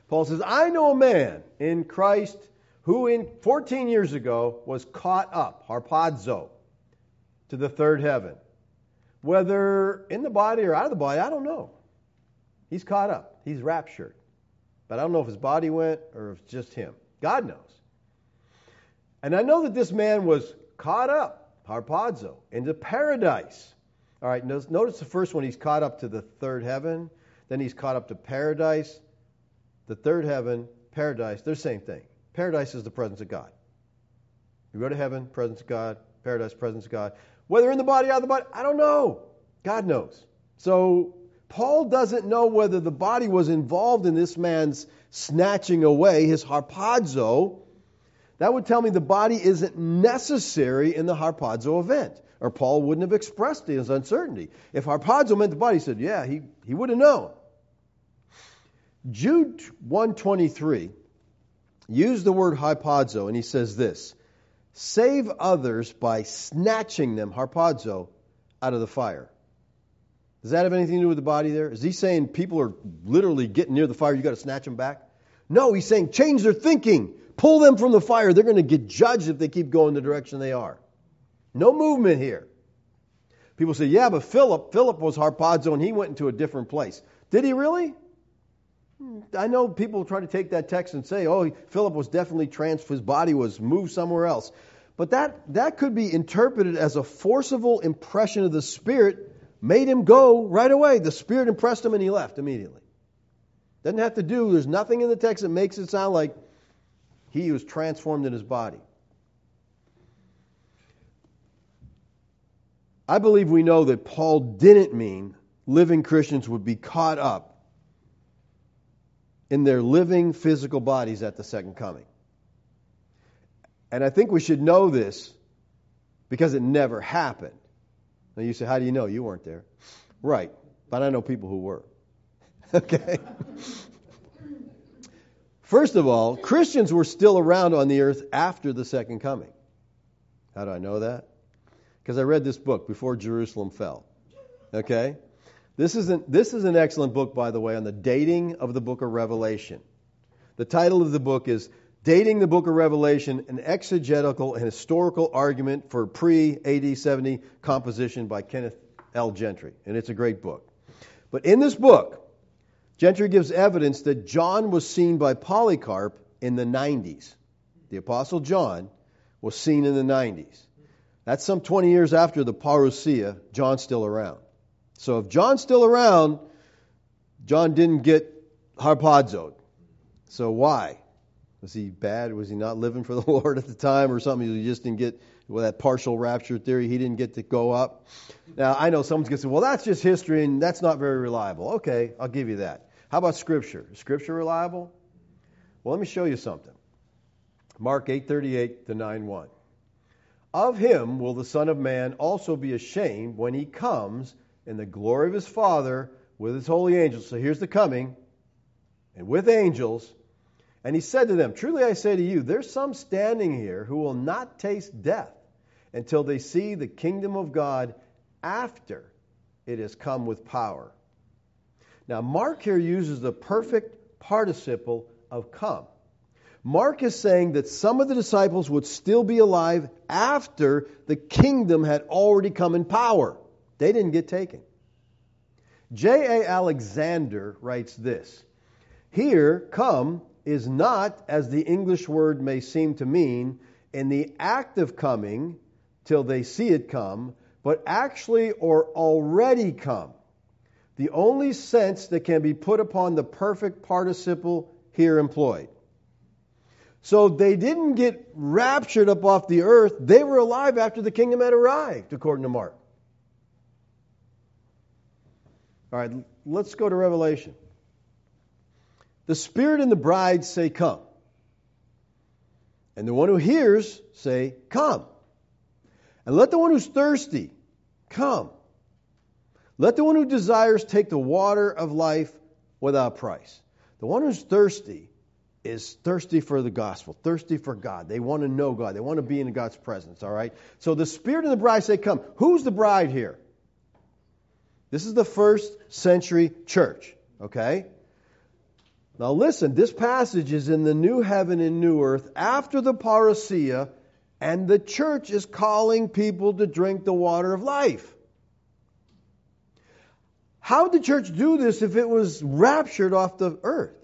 Paul says, "I know a man in Christ who in 14 years ago was caught up, harpazo, to the third heaven. Whether in the body or out of the body, I don't know. He's caught up. He's raptured. But I don't know if his body went or if it's just him. God knows. And I know that this man was caught up, harpazo, into paradise. All right, notice the first one, he's caught up to the third heaven. Then he's caught up to paradise. The third heaven, paradise, they're the same thing. Paradise is the presence of God. You go to heaven, presence of God. Paradise, presence of God. Whether in the body, or out of the body, I don't know. God knows. So Paul doesn't know whether the body was involved in this man's snatching away, his harpazo. That would tell me the body isn't necessary in the harpazo event. Or Paul wouldn't have expressed his uncertainty. If harpazo meant the body, he said, yeah, he, he would have known. Jude 123 Use the word harpazo, and he says this save others by snatching them, harpazo, out of the fire. Does that have anything to do with the body there? Is he saying people are literally getting near the fire, you've got to snatch them back? No, he's saying change their thinking. Pull them from the fire. They're going to get judged if they keep going the direction they are. No movement here. People say, yeah, but Philip, Philip was harpazo and he went into a different place. Did he really? I know people try to take that text and say, oh, Philip was definitely transferred, his body was moved somewhere else. But that, that could be interpreted as a forcible impression of the Spirit made him go right away. The Spirit impressed him and he left immediately. Doesn't have to do, there's nothing in the text that makes it sound like he was transformed in his body. I believe we know that Paul didn't mean living Christians would be caught up in their living physical bodies at the second coming. And I think we should know this because it never happened. Now you say, How do you know? You weren't there. Right. But I know people who were. [LAUGHS] okay. First of all, Christians were still around on the earth after the second coming. How do I know that? Because I read this book, Before Jerusalem Fell. Okay? This is, an, this is an excellent book, by the way, on the dating of the book of Revelation. The title of the book is Dating the Book of Revelation An Exegetical and Historical Argument for Pre AD 70 Composition by Kenneth L. Gentry. And it's a great book. But in this book, Gentry gives evidence that John was seen by Polycarp in the 90s. The Apostle John was seen in the 90s. That's some 20 years after the parousia. John's still around. So if John's still around, John didn't get harpazoed. So why? Was he bad? Was he not living for the [LAUGHS] Lord at the time or something? He just didn't get well, that partial rapture theory. He didn't get to go up. Now, I know someone's going to say, well, that's just history and that's not very reliable. Okay, I'll give you that. How about Scripture? Is Scripture reliable? Well, let me show you something. Mark 8:38 to 9:1. Of him will the Son of Man also be ashamed when he comes in the glory of his Father with his holy angels. So here's the coming, and with angels. And he said to them, Truly I say to you, there's some standing here who will not taste death until they see the kingdom of God after it has come with power. Now, Mark here uses the perfect participle of come. Mark is saying that some of the disciples would still be alive after the kingdom had already come in power. They didn't get taken. J.A. Alexander writes this Here, come is not, as the English word may seem to mean, in the act of coming till they see it come, but actually or already come. The only sense that can be put upon the perfect participle here employed. So they didn't get raptured up off the earth. They were alive after the kingdom had arrived, according to Mark. All right, let's go to Revelation. The Spirit and the bride say, Come. And the one who hears say, Come. And let the one who's thirsty come. Let the one who desires take the water of life without price. The one who's thirsty is thirsty for the gospel, thirsty for God. They want to know God. They want to be in God's presence, all right? So the Spirit and the bride say, Come. Who's the bride here? This is the first century church, okay? Now listen, this passage is in the new heaven and new earth after the parousia, and the church is calling people to drink the water of life. How would the church do this if it was raptured off the earth?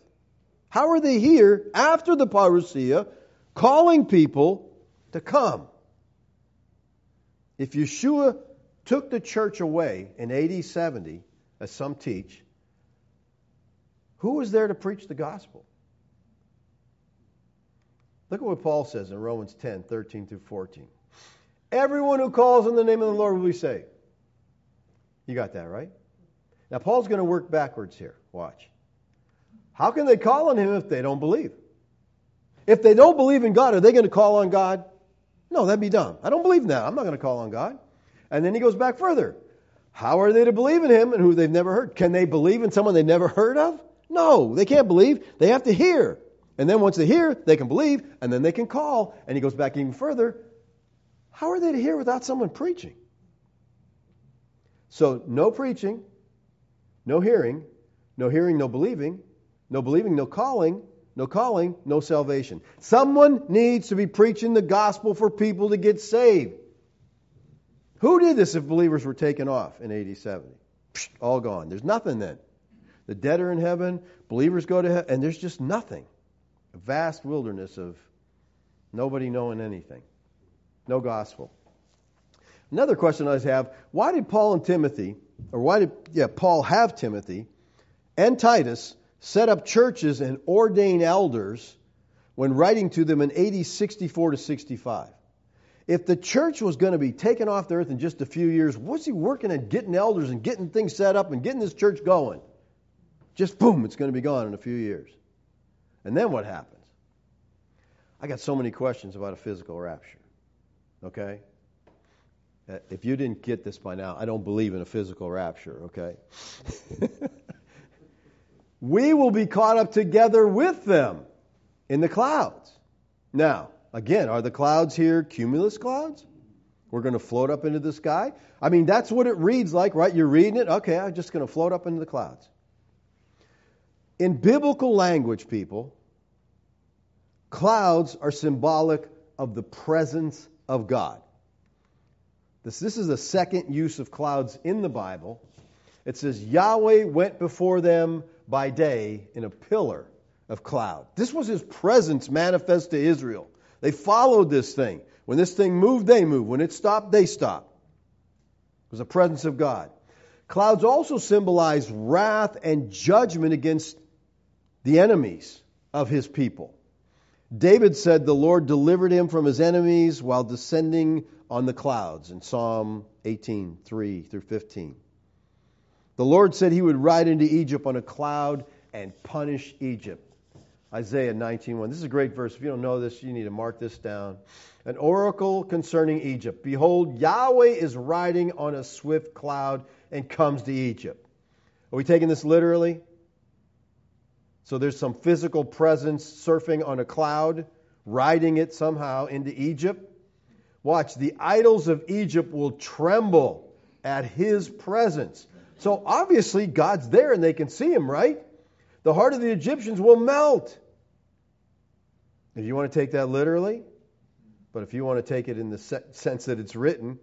How are they here after the parousia calling people to come? If Yeshua took the church away in AD 70, as some teach, who was there to preach the gospel? Look at what Paul says in Romans 10, 13 through 14. Everyone who calls on the name of the Lord will be saved. You got that, right? Now, Paul's going to work backwards here. Watch. How can they call on him if they don't believe? If they don't believe in God, are they going to call on God? No, that'd be dumb. I don't believe in that. I'm not going to call on God. And then he goes back further. How are they to believe in him and who they've never heard? Can they believe in someone they've never heard of? No, they can't believe. They have to hear. And then once they hear, they can believe, and then they can call. And he goes back even further. How are they to hear without someone preaching? So, no preaching, no hearing, no hearing, no believing, no believing, no calling, no calling, no salvation. Someone needs to be preaching the gospel for people to get saved. Who did this if believers were taken off in AD 70? Psh, all gone. There's nothing then. The dead are in heaven, believers go to heaven, and there's just nothing. A vast wilderness of nobody knowing anything. No gospel. Another question I have why did Paul and Timothy or why did yeah, Paul have Timothy and Titus set up churches and ordain elders when writing to them in AD 64 to 65? If the church was going to be taken off the earth in just a few years, what's he working at getting elders and getting things set up and getting this church going? Just boom, it's going to be gone in a few years. And then what happens? I got so many questions about a physical rapture. Okay? Uh, if you didn't get this by now, I don't believe in a physical rapture, okay? [LAUGHS] we will be caught up together with them in the clouds. Now, again, are the clouds here cumulus clouds? We're going to float up into the sky? I mean, that's what it reads like, right? You're reading it. Okay, I'm just going to float up into the clouds. In biblical language, people, clouds are symbolic of the presence of God. This, this is the second use of clouds in the Bible. It says, Yahweh went before them by day in a pillar of cloud. This was his presence manifest to Israel. They followed this thing. When this thing moved, they moved. When it stopped, they stopped. It was the presence of God. Clouds also symbolize wrath and judgment against the enemies of his people. David said the Lord delivered him from his enemies while descending on the clouds in Psalm 18, 3 through 15. The Lord said he would ride into Egypt on a cloud and punish Egypt. Isaiah 19:1. This is a great verse. If you don't know this, you need to mark this down. An oracle concerning Egypt. Behold, Yahweh is riding on a swift cloud and comes to Egypt. Are we taking this literally? So there's some physical presence surfing on a cloud, riding it somehow into Egypt. Watch, the idols of Egypt will tremble at his presence. So obviously, God's there and they can see him, right? The heart of the Egyptians will melt. If you want to take that literally, but if you want to take it in the sense that it's written,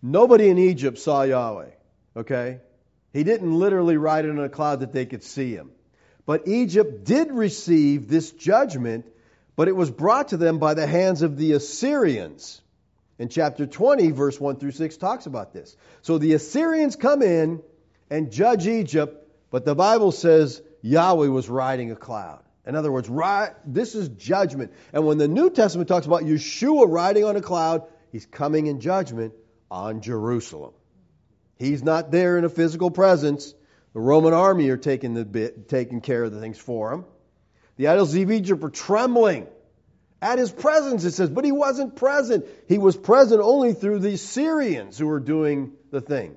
nobody in Egypt saw Yahweh, okay? He didn't literally ride in a cloud that they could see him. But Egypt did receive this judgment, but it was brought to them by the hands of the Assyrians. In chapter 20, verse 1 through 6 talks about this. So the Assyrians come in and judge Egypt, but the Bible says Yahweh was riding a cloud. In other words, this is judgment. And when the New Testament talks about Yeshua riding on a cloud, he's coming in judgment on Jerusalem. He's not there in a physical presence. The Roman army are taking, the bit, taking care of the things for him. The idols of Egypt are trembling at his presence, it says, but he wasn't present. He was present only through the Syrians who were doing the thing.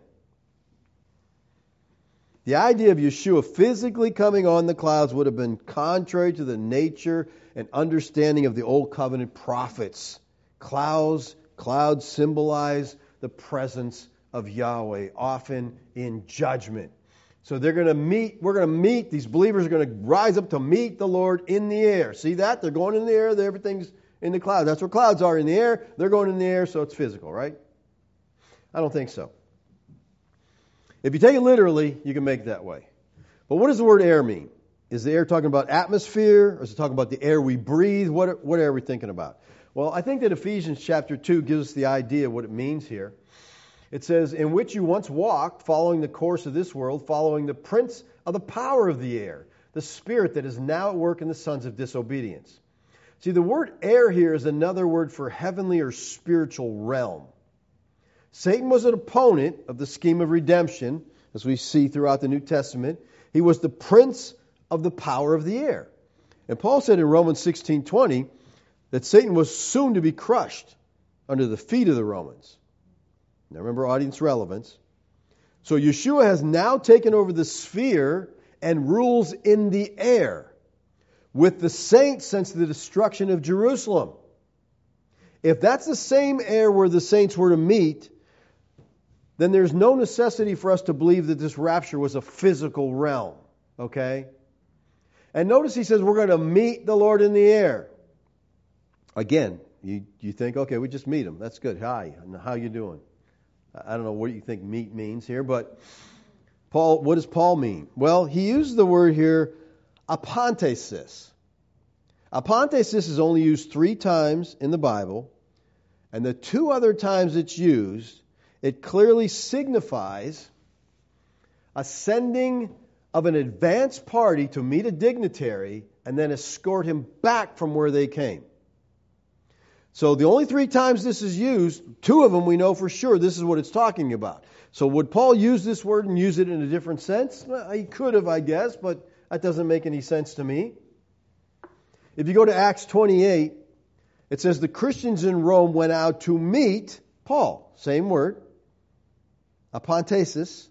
The idea of Yeshua physically coming on the clouds would have been contrary to the nature and understanding of the Old Covenant prophets. Clouds, clouds symbolize the presence of Yahweh, often in judgment. So they're going to meet, we're going to meet, these believers are going to rise up to meet the Lord in the air. See that? They're going in the air, everything's in the clouds. That's where clouds are in the air. They're going in the air, so it's physical, right? I don't think so. If you take it literally, you can make it that way. But what does the word air mean? Is the air talking about atmosphere, or is it talking about the air we breathe? What, what are we thinking about? Well, I think that Ephesians chapter 2 gives us the idea of what it means here. It says, In which you once walked, following the course of this world, following the prince of the power of the air, the spirit that is now at work in the sons of disobedience. See, the word air here is another word for heavenly or spiritual realm. Satan was an opponent of the scheme of redemption, as we see throughout the New Testament. He was the prince of the power of the air. And Paul said in Romans 16:20 that Satan was soon to be crushed under the feet of the Romans. Now remember audience relevance. So Yeshua has now taken over the sphere and rules in the air with the saints since the destruction of Jerusalem. If that's the same air where the saints were to meet, then there's no necessity for us to believe that this rapture was a physical realm. Okay? And notice he says we're going to meet the Lord in the air. Again, you, you think, okay, we just meet him. That's good. Hi, how you doing? I don't know what you think meet means here, but Paul, what does Paul mean? Well, he uses the word here, apantesis. Apantesis is only used three times in the Bible, and the two other times it's used, it clearly signifies a sending of an advance party to meet a dignitary and then escort him back from where they came. So the only three times this is used, two of them we know for sure this is what it's talking about. So would Paul use this word and use it in a different sense? Well, he could have, I guess, but that doesn't make any sense to me. If you go to Acts 28, it says the Christians in Rome went out to meet Paul. Same word apantesis.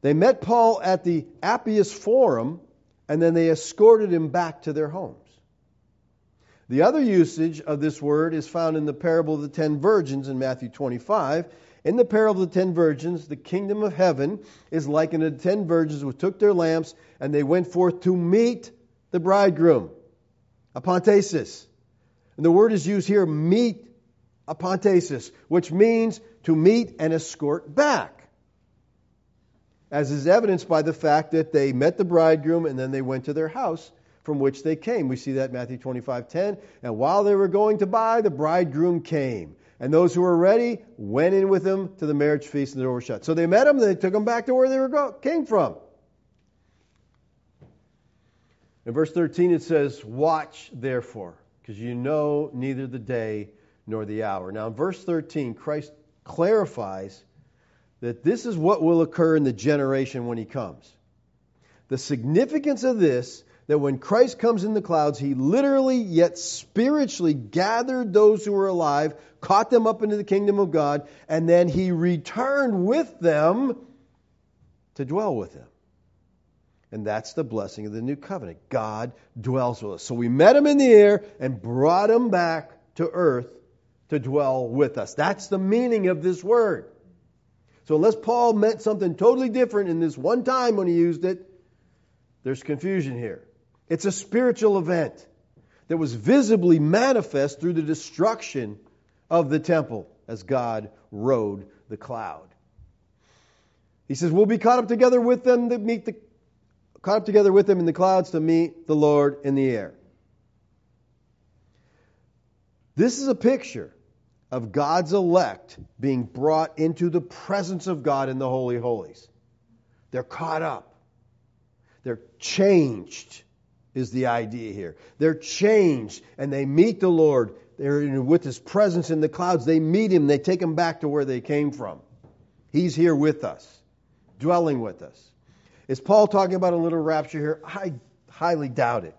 They met Paul at the Appius Forum and then they escorted him back to their homes. The other usage of this word is found in the parable of the ten virgins in Matthew 25. In the parable of the ten virgins, the kingdom of heaven is likened to the ten virgins who took their lamps and they went forth to meet the bridegroom. Apantesis. And the word is used here, meet apantesis, which means to meet and escort back. As is evidenced by the fact that they met the bridegroom and then they went to their house from which they came. We see that in Matthew 25:10. And while they were going to buy, the bridegroom came. And those who were ready went in with him to the marriage feast, and the door was shut. So they met him, and they took him back to where they were go- came from. In verse 13, it says, Watch therefore, because you know neither the day nor the hour. Now, in verse 13, Christ clarifies that this is what will occur in the generation when he comes. The significance of this that when Christ comes in the clouds, he literally yet spiritually gathered those who were alive, caught them up into the kingdom of God, and then he returned with them to dwell with them. And that's the blessing of the new covenant. God dwells with us. So we met him in the air and brought him back to earth to dwell with us. That's the meaning of this word. So unless Paul meant something totally different in this one time when he used it, there's confusion here. It's a spiritual event that was visibly manifest through the destruction of the temple as God rode the cloud. He says, We'll be caught up together with them to meet the caught up together with them in the clouds to meet the Lord in the air. This is a picture of God's elect being brought into the presence of God in the Holy Holies. They're caught up. They're changed is the idea here. They're changed and they meet the Lord. They're with his presence in the clouds. They meet him. They take him back to where they came from. He's here with us, dwelling with us. Is Paul talking about a little rapture here? I highly doubt it.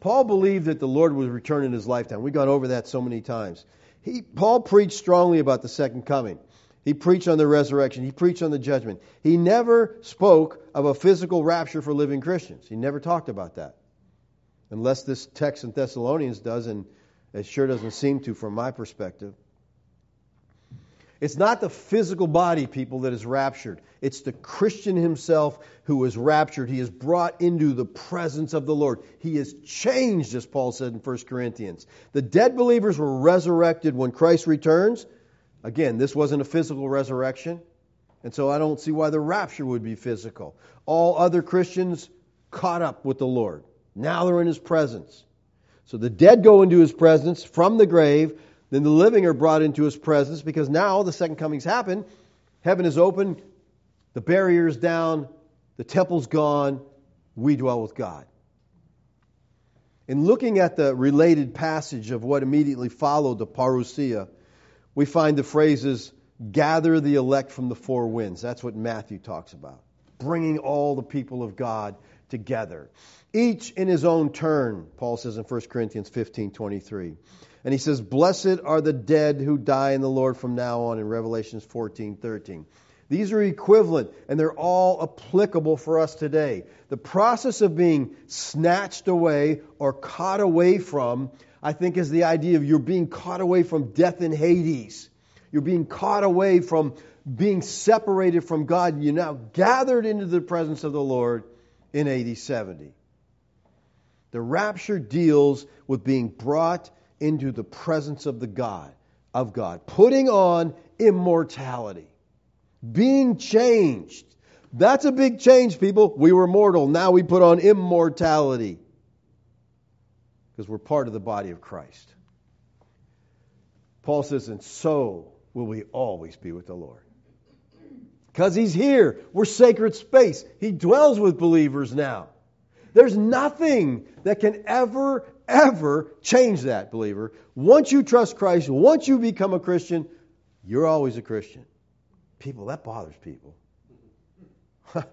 Paul believed that the Lord would return in his lifetime. We've gone over that so many times. He, Paul preached strongly about the second coming. He preached on the resurrection. He preached on the judgment. He never spoke of a physical rapture for living Christians. He never talked about that. Unless this text in Thessalonians does, and it sure doesn't seem to from my perspective. It's not the physical body, people, that is raptured. It's the Christian himself who is raptured. He is brought into the presence of the Lord. He is changed, as Paul said in 1 Corinthians. The dead believers were resurrected when Christ returns. Again, this wasn't a physical resurrection, and so I don't see why the rapture would be physical. All other Christians caught up with the Lord. Now they're in his presence. So the dead go into his presence from the grave, then the living are brought into his presence because now the second coming's happened. Heaven is open, the barrier's down, the temple's gone, we dwell with God. In looking at the related passage of what immediately followed the parousia, we find the phrases gather the elect from the four winds. That's what Matthew talks about. Bringing all the people of God together. Each in his own turn, Paul says in 1 Corinthians 15 23. And he says, Blessed are the dead who die in the Lord from now on in Revelations 14 13. These are equivalent and they're all applicable for us today. The process of being snatched away or caught away from I think, is the idea of you're being caught away from death in Hades. You're being caught away from being separated from God, you're now gathered into the presence of the Lord in AD 70. The rapture deals with being brought into the presence of the God, of God, putting on immortality, being changed. That's a big change, people. We were mortal. Now we put on immortality because we're part of the body of Christ. Paul says, and so will we always be with the Lord. Because he's here. We're sacred space. He dwells with believers now. There's nothing that can ever, ever change that, believer. Once you trust Christ, once you become a Christian, you're always a Christian. People, that bothers people. [LAUGHS]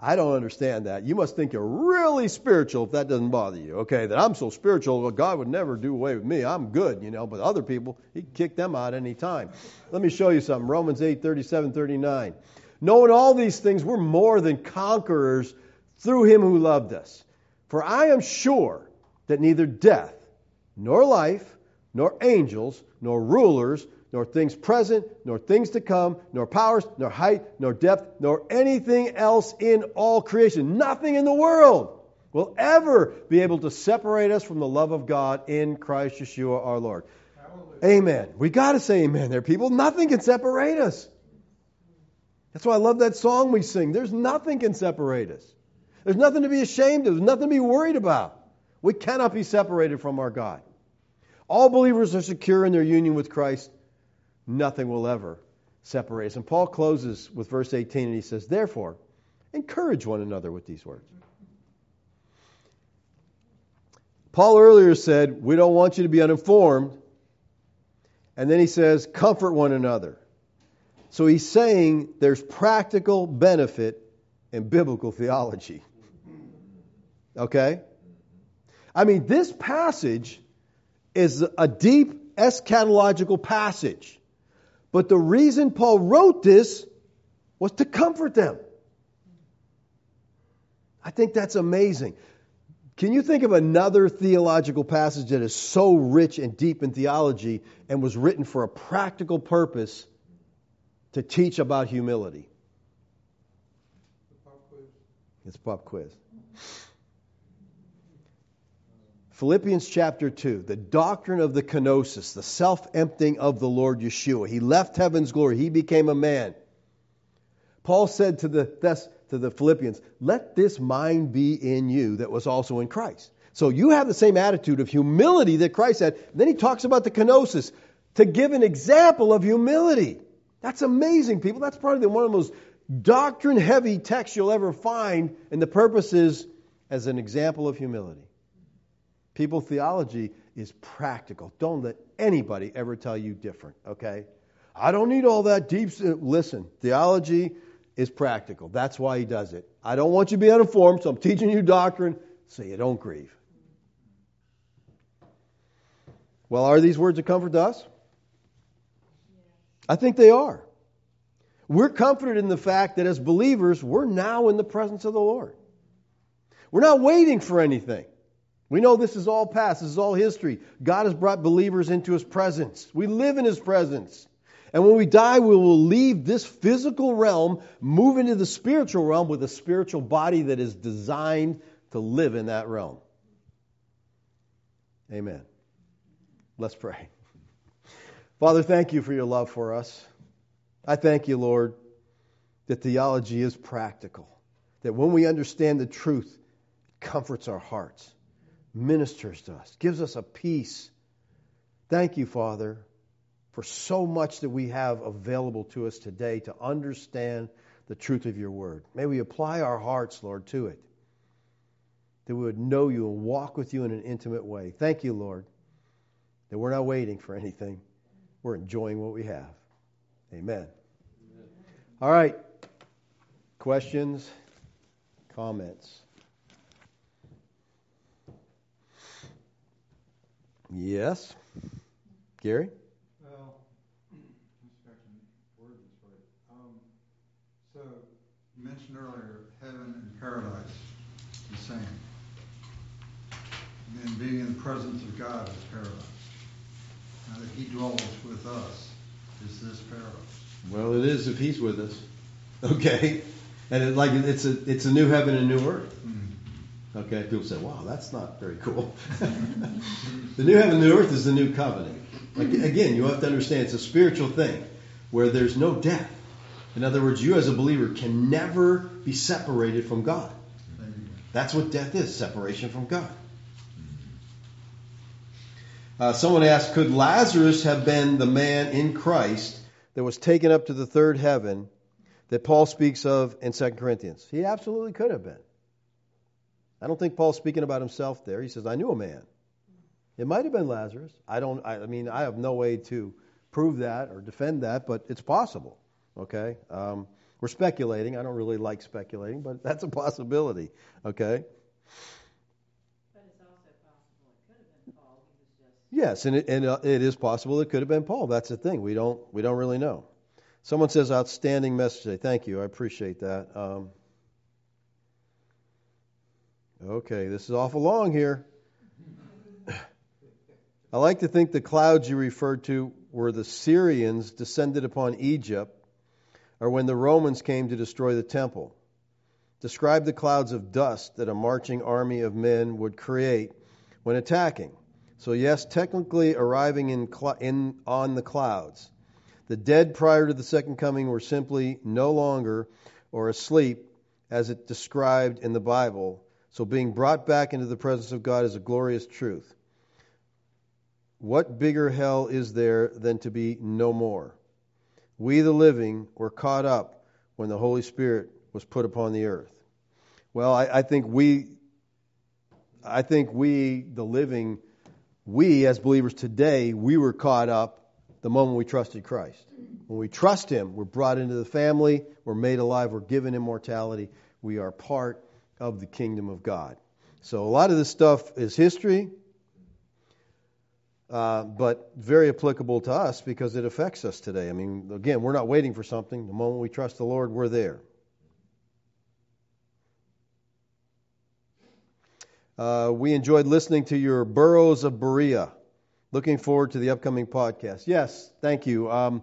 I don't understand that. You must think you're really spiritual if that doesn't bother you. Okay, that I'm so spiritual, well, God would never do away with me. I'm good, you know, but other people, He can kick them out any time. Let me show you something. Romans 8, 37, 39. Knowing all these things, we're more than conquerors through him who loved us. For I am sure that neither death, nor life, nor angels, nor rulers, nor things present, nor things to come, nor powers, nor height, nor depth, nor anything else in all creation, nothing in the world will ever be able to separate us from the love of God in Christ Yeshua our Lord. Hallelujah. Amen. We got to say amen there, people. Nothing can separate us. That's why I love that song we sing. There's nothing can separate us. There's nothing to be ashamed of. There's nothing to be worried about. We cannot be separated from our God. All believers are secure in their union with Christ. Nothing will ever separate us. And Paul closes with verse 18 and he says, Therefore, encourage one another with these words. Paul earlier said, We don't want you to be uninformed. And then he says, Comfort one another. So he's saying there's practical benefit in biblical theology. Okay? I mean, this passage is a deep eschatological passage. But the reason Paul wrote this was to comfort them. I think that's amazing. Can you think of another theological passage that is so rich and deep in theology and was written for a practical purpose to teach about humility? It's pop quiz. Philippians chapter 2, the doctrine of the kenosis, the self emptying of the Lord Yeshua. He left heaven's glory, he became a man. Paul said to the, to the Philippians, Let this mind be in you that was also in Christ. So you have the same attitude of humility that Christ had. Then he talks about the kenosis to give an example of humility. That's amazing, people. That's probably one of the most doctrine heavy texts you'll ever find, and the purpose is as an example of humility. People theology is practical. Don't let anybody ever tell you different, okay? I don't need all that deep. Listen, theology is practical. That's why he does it. I don't want you to be uninformed, so I'm teaching you doctrine so you don't grieve. Well, are these words of comfort to us? I think they are. We're comforted in the fact that as believers, we're now in the presence of the Lord. We're not waiting for anything. We know this is all past, this is all history. God has brought believers into His presence. We live in His presence. And when we die, we will leave this physical realm, move into the spiritual realm with a spiritual body that is designed to live in that realm. Amen. Let's pray. Father, thank you for your love for us. I thank you, Lord, that theology is practical, that when we understand the truth, it comforts our hearts ministers to us, gives us a peace. Thank you, Father, for so much that we have available to us today to understand the truth of your word. May we apply our hearts, Lord, to it, that we would know you and walk with you in an intimate way. Thank you, Lord, that we're not waiting for anything, we're enjoying what we have. Amen. Amen. All right. Questions, comments? Yes. Gary? Well, if I can word this right. Um, so, you mentioned earlier heaven and paradise, the same. And then being in the presence of God is paradise. Now that He dwells with us, is this paradise? Well, it is if He's with us. Okay? And it, like it's a it's a new heaven and new earth. Okay, people say, wow, that's not very cool. [LAUGHS] the new heaven and new earth is the new covenant. Again, you have to understand it's a spiritual thing where there's no death. In other words, you as a believer can never be separated from God. That's what death is separation from God. Uh, someone asked, could Lazarus have been the man in Christ that was taken up to the third heaven that Paul speaks of in 2 Corinthians? He absolutely could have been. I don't think Paul's speaking about himself there. He says, I knew a man. It might have been Lazarus. I don't, I, I mean, I have no way to prove that or defend that, but it's possible. Okay? Um, we're speculating. I don't really like speculating, but [LAUGHS] that's a possibility. Okay? Yes, and, it, and uh, it is possible it could have been Paul. That's the thing. We don't we don't really know. Someone says outstanding message. Thank you. I appreciate that. Um, Okay, this is awful long here. I like to think the clouds you referred to were the Syrians descended upon Egypt, or when the Romans came to destroy the temple. Describe the clouds of dust that a marching army of men would create when attacking. So, yes, technically arriving in, cl- in on the clouds. The dead prior to the second coming were simply no longer or asleep as it described in the Bible. So being brought back into the presence of God is a glorious truth. What bigger hell is there than to be no more? We, the living, were caught up when the Holy Spirit was put upon the earth. Well, I, I think we, I think we, the living, we as believers today, we were caught up the moment we trusted Christ. When we trust Him, we're brought into the family, we're made alive, we're given immortality, we are part of the kingdom of God. So a lot of this stuff is history, uh, but very applicable to us because it affects us today. I mean, again, we're not waiting for something. The moment we trust the Lord, we're there. Uh, we enjoyed listening to your Burros of Berea. Looking forward to the upcoming podcast. Yes, thank you. Um,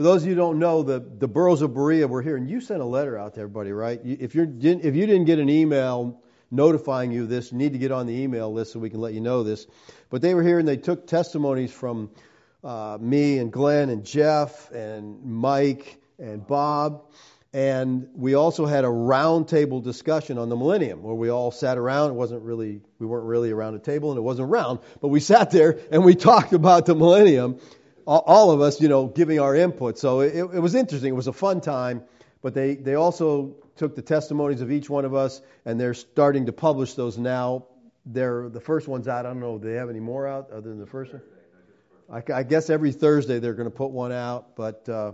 for those of you who don't know, the, the Burros of Berea were here, and you sent a letter out to everybody, right? If, you're, if you didn't get an email notifying you of this, you need to get on the email list so we can let you know this. But they were here and they took testimonies from uh, me and Glenn and Jeff and Mike and Bob. And we also had a roundtable discussion on the millennium where we all sat around. It wasn't really, we weren't really around a table and it wasn't round, but we sat there and we [LAUGHS] talked about the millennium. All of us, you know, giving our input. So it, it was interesting. It was a fun time. But they, they also took the testimonies of each one of us and they're starting to publish those now. They're the first one's out. I don't know. Do they have any more out other than the first one? I, I guess every Thursday they're going to put one out. But, uh,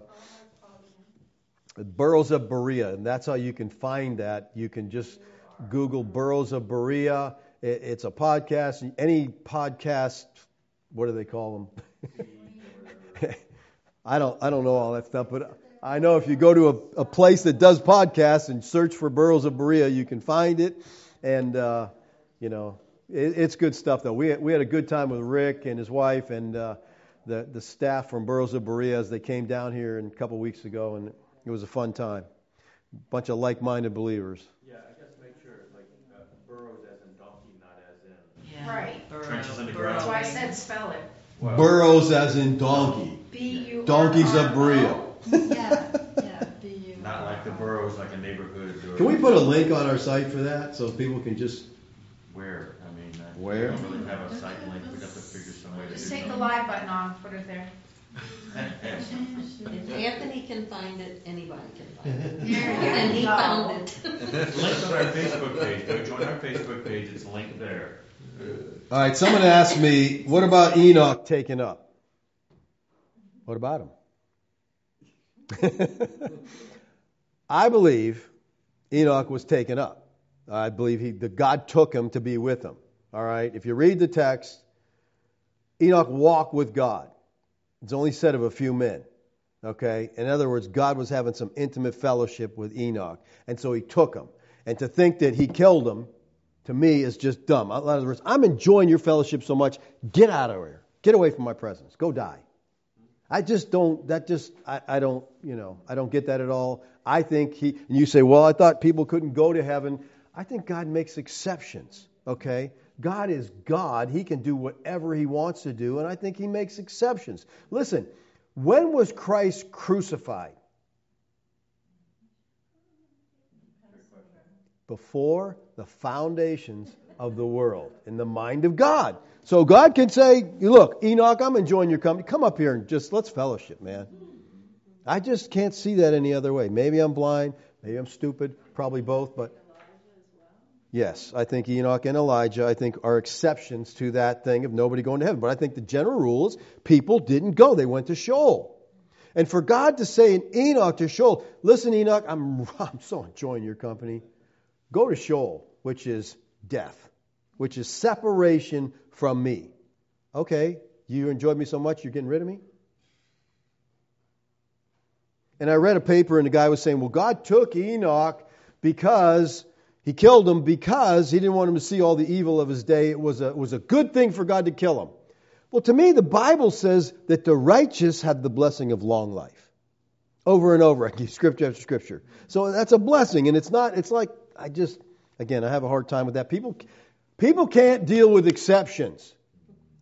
Burros of Berea, and that's how you can find that. You can just Google Burros of Berea. It's a podcast. Any podcast, what do they call them? [LAUGHS] [LAUGHS] I don't, I don't know all that stuff, but I know if you go to a, a place that does podcasts and search for Burros of Berea, you can find it. And, uh, you know, it, it's good stuff, though. We, we had a good time with Rick and his wife and uh, the, the staff from Burros of Berea as they came down here a couple weeks ago. And it was a fun time. Bunch of like-minded believers. Yeah, I guess make sure like uh, burros as in donkey, not as in. Yeah. Right. Burrow, Trenches in the ground. That's why I said spell it. Well, burros as in donkey. B U. Donkeys of Berea. yeah, yeah. B U. Not like the burrows, like a neighborhood. Or can we put a link on our site for that so people can just? Where? I mean, uh, where? We don't really have a site link. We have to figure some way to. Just do take the live button off. Put it there. If Anthony can find it, anybody can find it. [LAUGHS] And he found it. [LAUGHS] It's linked on our Facebook page. Go join our Facebook page. It's linked there. All right. Someone asked me, "What about Enoch taken up?" What about him? [LAUGHS] I believe Enoch was taken up. I believe he, the God took him to be with him. All right. If you read the text, Enoch walked with God. It's only said of a few men. Okay? In other words, God was having some intimate fellowship with Enoch. And so he took him. And to think that he killed him, to me, is just dumb. In other words, I'm enjoying your fellowship so much. Get out of here. Get away from my presence. Go die. I just don't, that just, I, I don't, you know, I don't get that at all. I think he, and you say, well, I thought people couldn't go to heaven. I think God makes exceptions, okay? God is God. He can do whatever he wants to do, and I think he makes exceptions. Listen, when was Christ crucified? Before the foundations of the world, in the mind of God. So God can say, Look, Enoch, I'm enjoying your company. Come up here and just let's fellowship, man. I just can't see that any other way. Maybe I'm blind, maybe I'm stupid, probably both, but Yes, I think Enoch and Elijah, I think, are exceptions to that thing of nobody going to heaven. But I think the general rule is people didn't go, they went to Sheol. And for God to say in Enoch to Sheol, listen, Enoch, I'm, [LAUGHS] I'm so enjoying your company. Go to Sheol, which is death, which is separation from me. Okay, you enjoyed me so much, you're getting rid of me? And I read a paper, and the guy was saying, well, God took Enoch because He killed him because he didn't want him to see all the evil of his day. It was a, it was a good thing for God to kill him. Well, to me, the Bible says that the righteous have the blessing of long life. Over and over, scripture after scripture. So that's a blessing, and it's not, it's like, I just, again, I have a hard time with that. People, people can't deal with exceptions.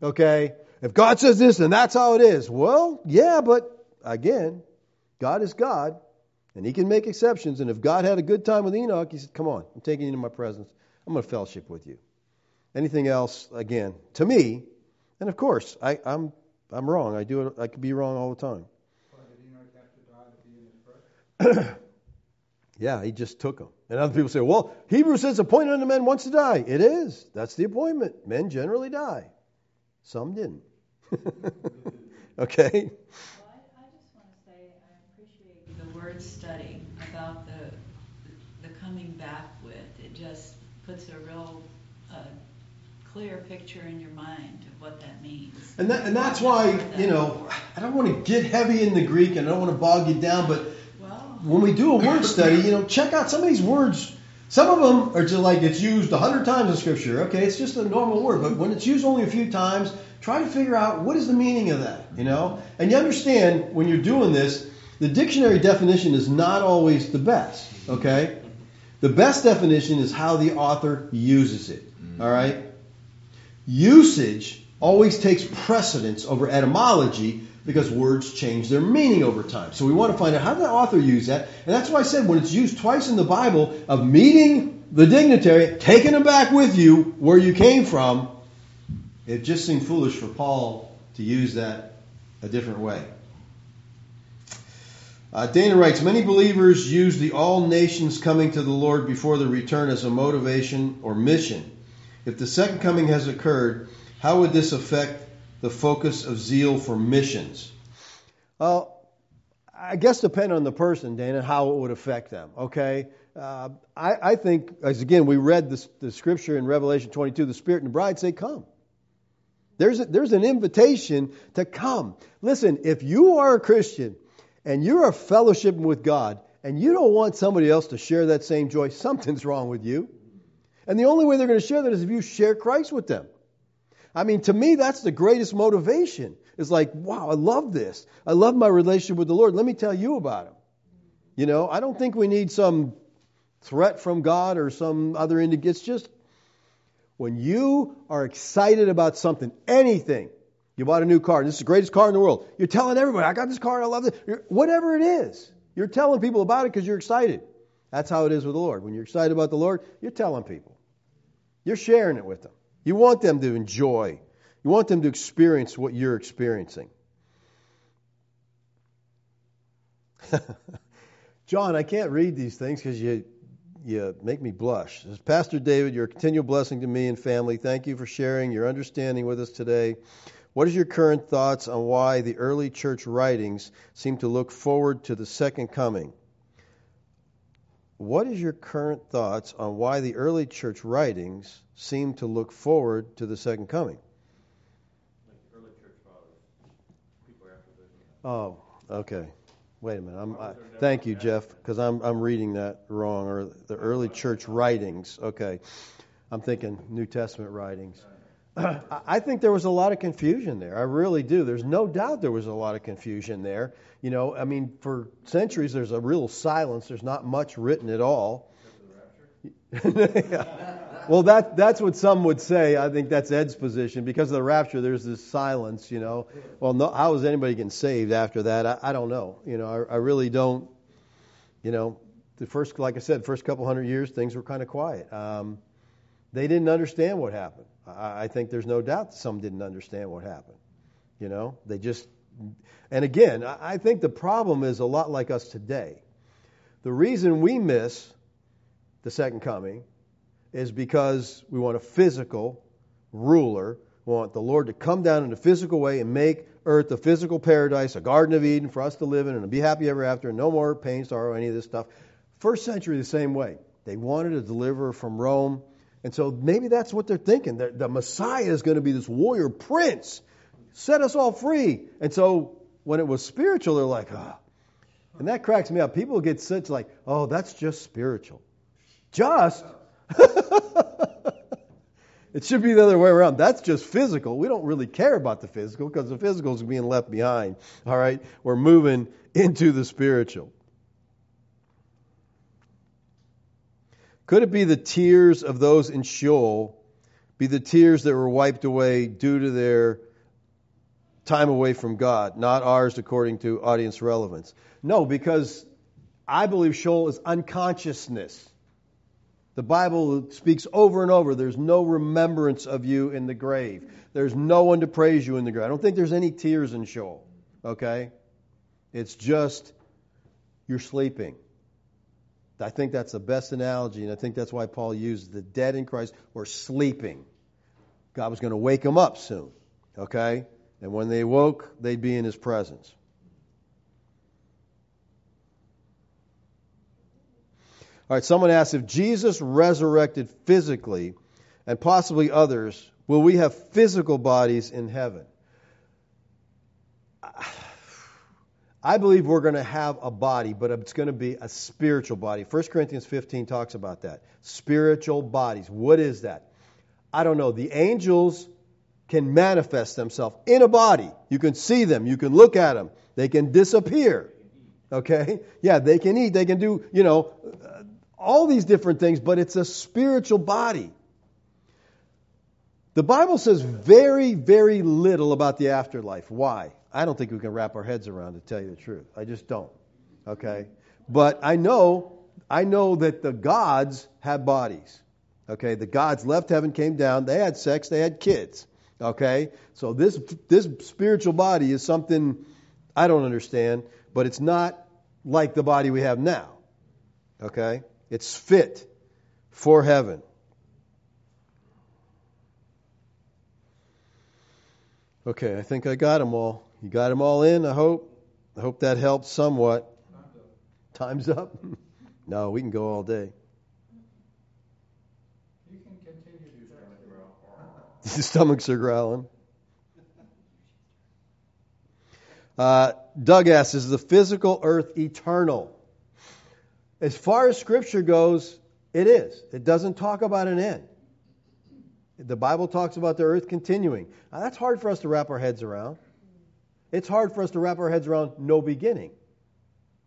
Okay? If God says this, then that's how it is. Well, yeah, but again, God is God. And he can make exceptions. And if God had a good time with Enoch, he said, Come on, I'm taking you into my presence. I'm going to fellowship with you. Anything else, again, to me, and of course, I, I'm I'm wrong. I do it. I could be wrong all the time. Yeah, he just took them. And other people say, well, Hebrews says appointed unto men once to die. It is. That's the appointment. Men generally die. Some didn't. [LAUGHS] okay? Well, I, I just want to say I appreciate the word study about the the coming back with. It just puts a real uh, clear picture in your mind of what that means. And, that, and that's why, you know, I don't want to get heavy in the Greek and I don't want to bog you down, but when we do a word study, you know, check out some of these words. Some of them are just like it's used a hundred times in Scripture. Okay, it's just a normal word, but when it's used only a few times, try to figure out what is the meaning of that. You know, and you understand when you're doing this, the dictionary definition is not always the best. Okay, the best definition is how the author uses it. Mm-hmm. All right, usage always takes precedence over etymology because words change their meaning over time. So we want to find out how did the author use that, and that's why I said when it's used twice in the Bible of meeting the dignitary, taking them back with you where you came from, it just seemed foolish for Paul to use that a different way. Uh, Dana writes, many believers use the all nations coming to the Lord before the return as a motivation or mission. If the second coming has occurred, how would this affect the focus of zeal for missions? Well, I guess depend on the person, Dana, how it would affect them. Okay, uh, I, I, think as again we read the scripture in Revelation 22, the Spirit and the bride say, "Come." There's a, there's an invitation to come. Listen, if you are a Christian and you're a fellowship with God and you don't want somebody else to share that same joy, something's wrong with you. And the only way they're going to share that is if you share Christ with them. I mean, to me, that's the greatest motivation. It's like, wow, I love this. I love my relationship with the Lord. Let me tell you about Him. You know, I don't think we need some threat from God or some other indication. It's just when you are excited about something, anything, you bought a new car, this is the greatest car in the world. You're telling everybody, I got this car, and I love it. Whatever it is, you're telling people about it because you're excited. That's how it is with the Lord. When you're excited about the Lord, you're telling people. You're sharing it with them. You want them to enjoy. You want them to experience what you're experiencing. [LAUGHS] John, I can't read these things because you, you make me blush. Pastor David, you're a continual blessing to me and family. Thank you for sharing your understanding with us today. What is your current thoughts on why the early church writings seem to look forward to the second coming? What is your current thoughts on why the early church writings seem to look forward to the second coming? Like the fathers, Oh, okay. Wait a minute. I'm, I, thank you, Jeff, because I'm I'm reading that wrong. Or the early church writings. Okay, I'm thinking New Testament writings. [CLEARS THROAT] I think there was a lot of confusion there. I really do. There's no doubt there was a lot of confusion there. You know, I mean, for centuries there's a real silence. There's not much written at all. yeah. [LAUGHS] Well, that that's what some would say. I think that's Ed's position. Because of the rapture, there's this silence. You know, well, no, how is anybody getting saved after that? I, I don't know. You know, I, I really don't. You know, the first, like I said, first couple hundred years, things were kind of quiet. Um, they didn't understand what happened. I, think there's no doubt some didn't understand what happened. You know, they just. And again, I, I think the problem is a lot like us today. The reason we miss the second coming is because we want a physical ruler. We want the Lord to come down in a physical way and make earth a physical paradise, a Garden of Eden for us to live in and be happy ever after, and no more pain, sorrow, any of this stuff. First century, the same way. They wanted a deliverer from Rome. And so maybe that's what they're thinking. The, the Messiah is going to be this warrior prince, set us all free. And so when it was spiritual, they're like, ah. And that cracks me up. People get such like, oh, that's just spiritual. Just? [LAUGHS] it should be the other way around. That's just physical. We don't really care about the physical because the physical is being left behind. All right? We're moving into the spiritual. Could it be the tears of those in Sheol be the tears that were wiped away due to their time away from God, not ours according to audience relevance? No, because I believe Sheol is unconsciousness. The Bible speaks over and over there's no remembrance of you in the grave. There's no one to praise you in the grave. I don't think there's any tears in Sheol. Okay? It's just you're sleeping. I think that's the best analogy, and I think that's why Paul used the dead in Christ were sleeping. God was going to wake them up soon. Okay? And when they woke, they'd be in his presence. All right, someone asked if Jesus resurrected physically and possibly others, will we have physical bodies in heaven? I believe we're going to have a body, but it's going to be a spiritual body. 1 Corinthians 15 talks about that. Spiritual bodies. What is that? I don't know. The angels can manifest themselves in a body. You can see them, you can look at them, they can disappear. Okay? Yeah, they can eat, they can do, you know, all these different things, but it's a spiritual body. The Bible says very, very little about the afterlife. Why? I don't think we can wrap our heads around to tell you the truth. I just don't. Okay? But I know I know that the gods have bodies. Okay? The gods left heaven, came down, they had sex, they had kids. Okay? So this this spiritual body is something I don't understand, but it's not like the body we have now. Okay? It's fit for heaven. Okay, I think I got them all. You got them all in, I hope. I hope that helped somewhat. Time's up? [LAUGHS] no, we can go all day. You can continue to [LAUGHS] Your stomachs are growling. Uh, Doug asks, is the physical earth eternal? As far as Scripture goes, it is. It doesn't talk about an end. The Bible talks about the earth continuing. Now, that's hard for us to wrap our heads around. It's hard for us to wrap our heads around no beginning.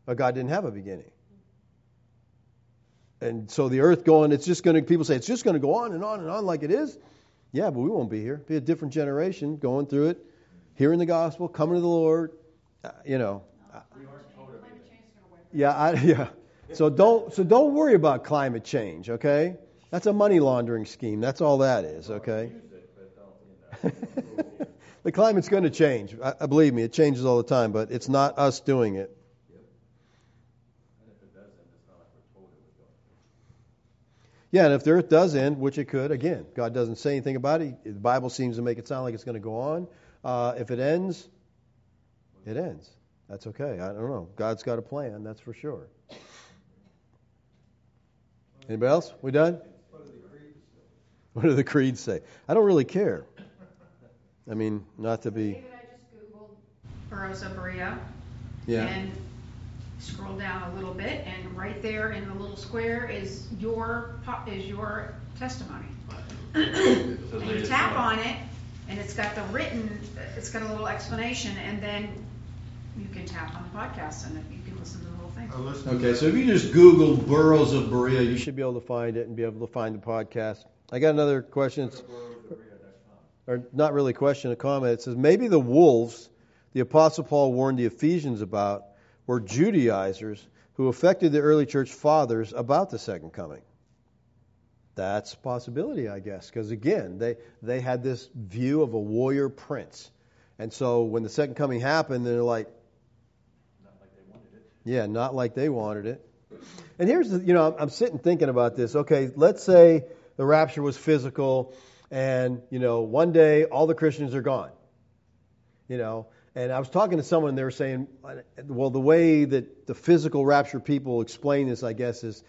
But God didn't have a beginning. And so the earth going, it's just going to, people say, it's just going to go on and on and on like it is. Yeah, but we won't be here. Be a different generation going through it, hearing the gospel, coming to the Lord. Uh, you know. Yeah, I, [LAUGHS] yeah. So don't so don't worry about climate change, okay? That's a money laundering scheme. That's all that is, okay? [LAUGHS] the climate's going to change. I, I believe me, it changes all the time, but it's not us doing it. Yeah, and if the earth does end, which it could, again, God doesn't say anything about it. The Bible seems to make it sound like it's going to go on. Uh, if it ends, it ends. That's okay. I don't know. God's got a plan, that's for sure. Anybody else? We done? What do the creeds say? I don't really care. I mean, not to be. David, I just Googled Burros of Berea. Yeah. And scroll down a little bit, and right there in the little square is your, po- is your testimony. And you tap on it, and it's got the written, it's got a little explanation, and then you can tap on the podcast, and you can listen to the whole thing. I listened to Okay, so if you just Google Burros of Berea, you should be able to find it and be able to find the podcast. I got another question. It's, or not really a question, a comment. It says maybe the wolves the Apostle Paul warned the Ephesians about were Judaizers who affected the early church fathers about the second coming. That's a possibility, I guess, because again, they, they had this view of a warrior prince. And so when the second coming happened, they're like, not like they wanted it. yeah, not like they wanted it. And here's the, you know, I'm, I'm sitting thinking about this. Okay, let's say the rapture was physical, and you know, one day all the Christians are gone. You know, and I was talking to someone, they were saying, well, the way that the physical rapture people explain this, I guess, is,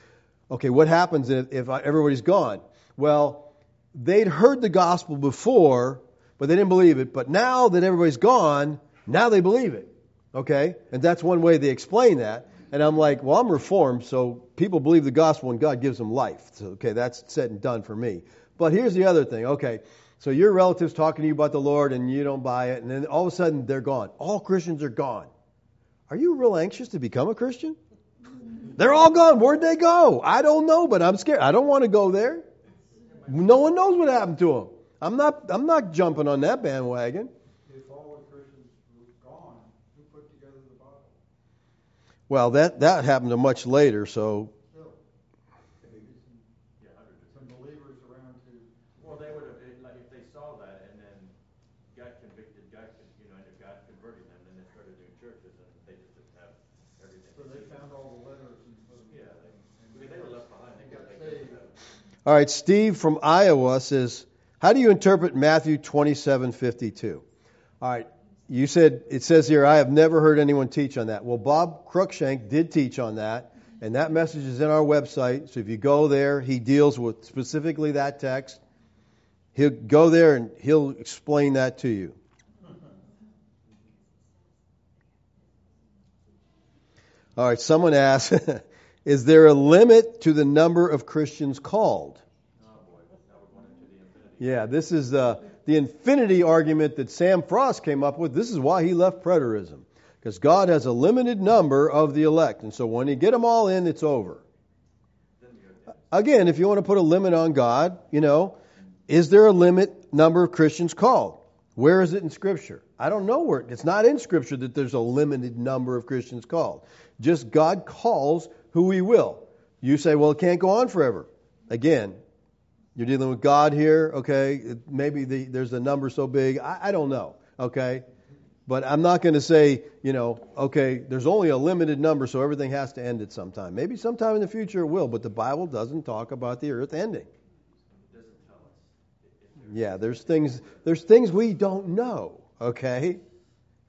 okay, what happens if, if everybody's gone? Well, they'd heard the gospel before, but they didn't believe it. But now that everybody's gone, now they believe it. Okay? And that's one way they explain that. And I'm like, well, I'm reformed, so people believe the gospel and God gives them life. So, okay, that's said and done for me. But here's the other thing. Okay, so your relatives talking to you about the Lord and you don't buy it, and then all of a sudden they're gone. All Christians are gone. Are you real anxious to become a Christian? They're all gone. Where'd they go? I don't know, but I'm scared. I don't want to go there. No one knows what happened to them. I'm not. I'm not jumping on that bandwagon. If all the Christians were gone, who put together the Bible? Well, that that happened much later. So Still. Some believers around who, Well, they would have, like, if they saw that and then God convicted, God, you know, and if God converted them, then they started doing churches and they just didn't have everything. so they found all the letters and put them. Yeah, they, and because they were left behind, they got, they saved. got All right, Steve from Iowa says, "How do you interpret Matthew 27:52?" All right, you said it says here, "I have never heard anyone teach on that." Well, Bob Cruikshank did teach on that, and that message is in our website. So if you go there, he deals with specifically that text. He'll go there and he'll explain that to you. All right, someone asked, [LAUGHS] "Is there a limit to the number of Christians called?" Yeah, this is uh, the infinity argument that Sam Frost came up with. This is why he left preterism. Because God has a limited number of the elect. And so when you get them all in, it's over. Again, if you want to put a limit on God, you know, is there a limit number of Christians called? Where is it in Scripture? I don't know where. It's not in Scripture that there's a limited number of Christians called. Just God calls who we will. You say, well, it can't go on forever. Again, you're dealing with God here, okay? Maybe the, there's a number so big. I, I don't know, okay? But I'm not going to say, you know, okay, there's only a limited number, so everything has to end at some time. Maybe sometime in the future it will, but the Bible doesn't talk about the earth ending. It doesn't tell us. Yeah, there's things there's things we don't know, okay,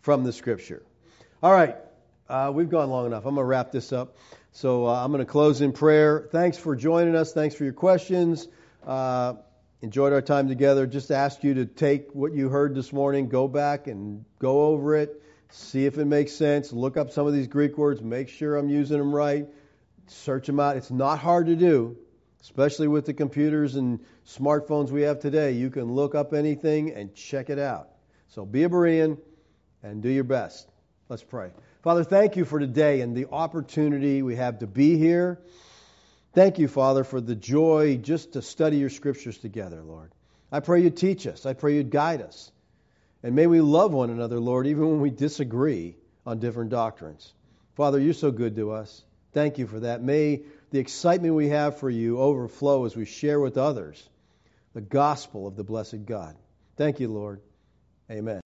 from the Scripture. All right, uh, we've gone long enough. I'm going to wrap this up. So uh, I'm going to close in prayer. Thanks for joining us. Thanks for your questions. Uh, enjoyed our time together. Just ask you to take what you heard this morning, go back and go over it, see if it makes sense. Look up some of these Greek words, make sure I'm using them right, search them out. It's not hard to do, especially with the computers and smartphones we have today. You can look up anything and check it out. So be a Berean and do your best. Let's pray. Father, thank you for today and the opportunity we have to be here. Thank you, Father, for the joy just to study your scriptures together, Lord. I pray you teach us. I pray you guide us. And may we love one another, Lord, even when we disagree on different doctrines. Father, you're so good to us. Thank you for that. May the excitement we have for you overflow as we share with others the gospel of the blessed God. Thank you, Lord. Amen.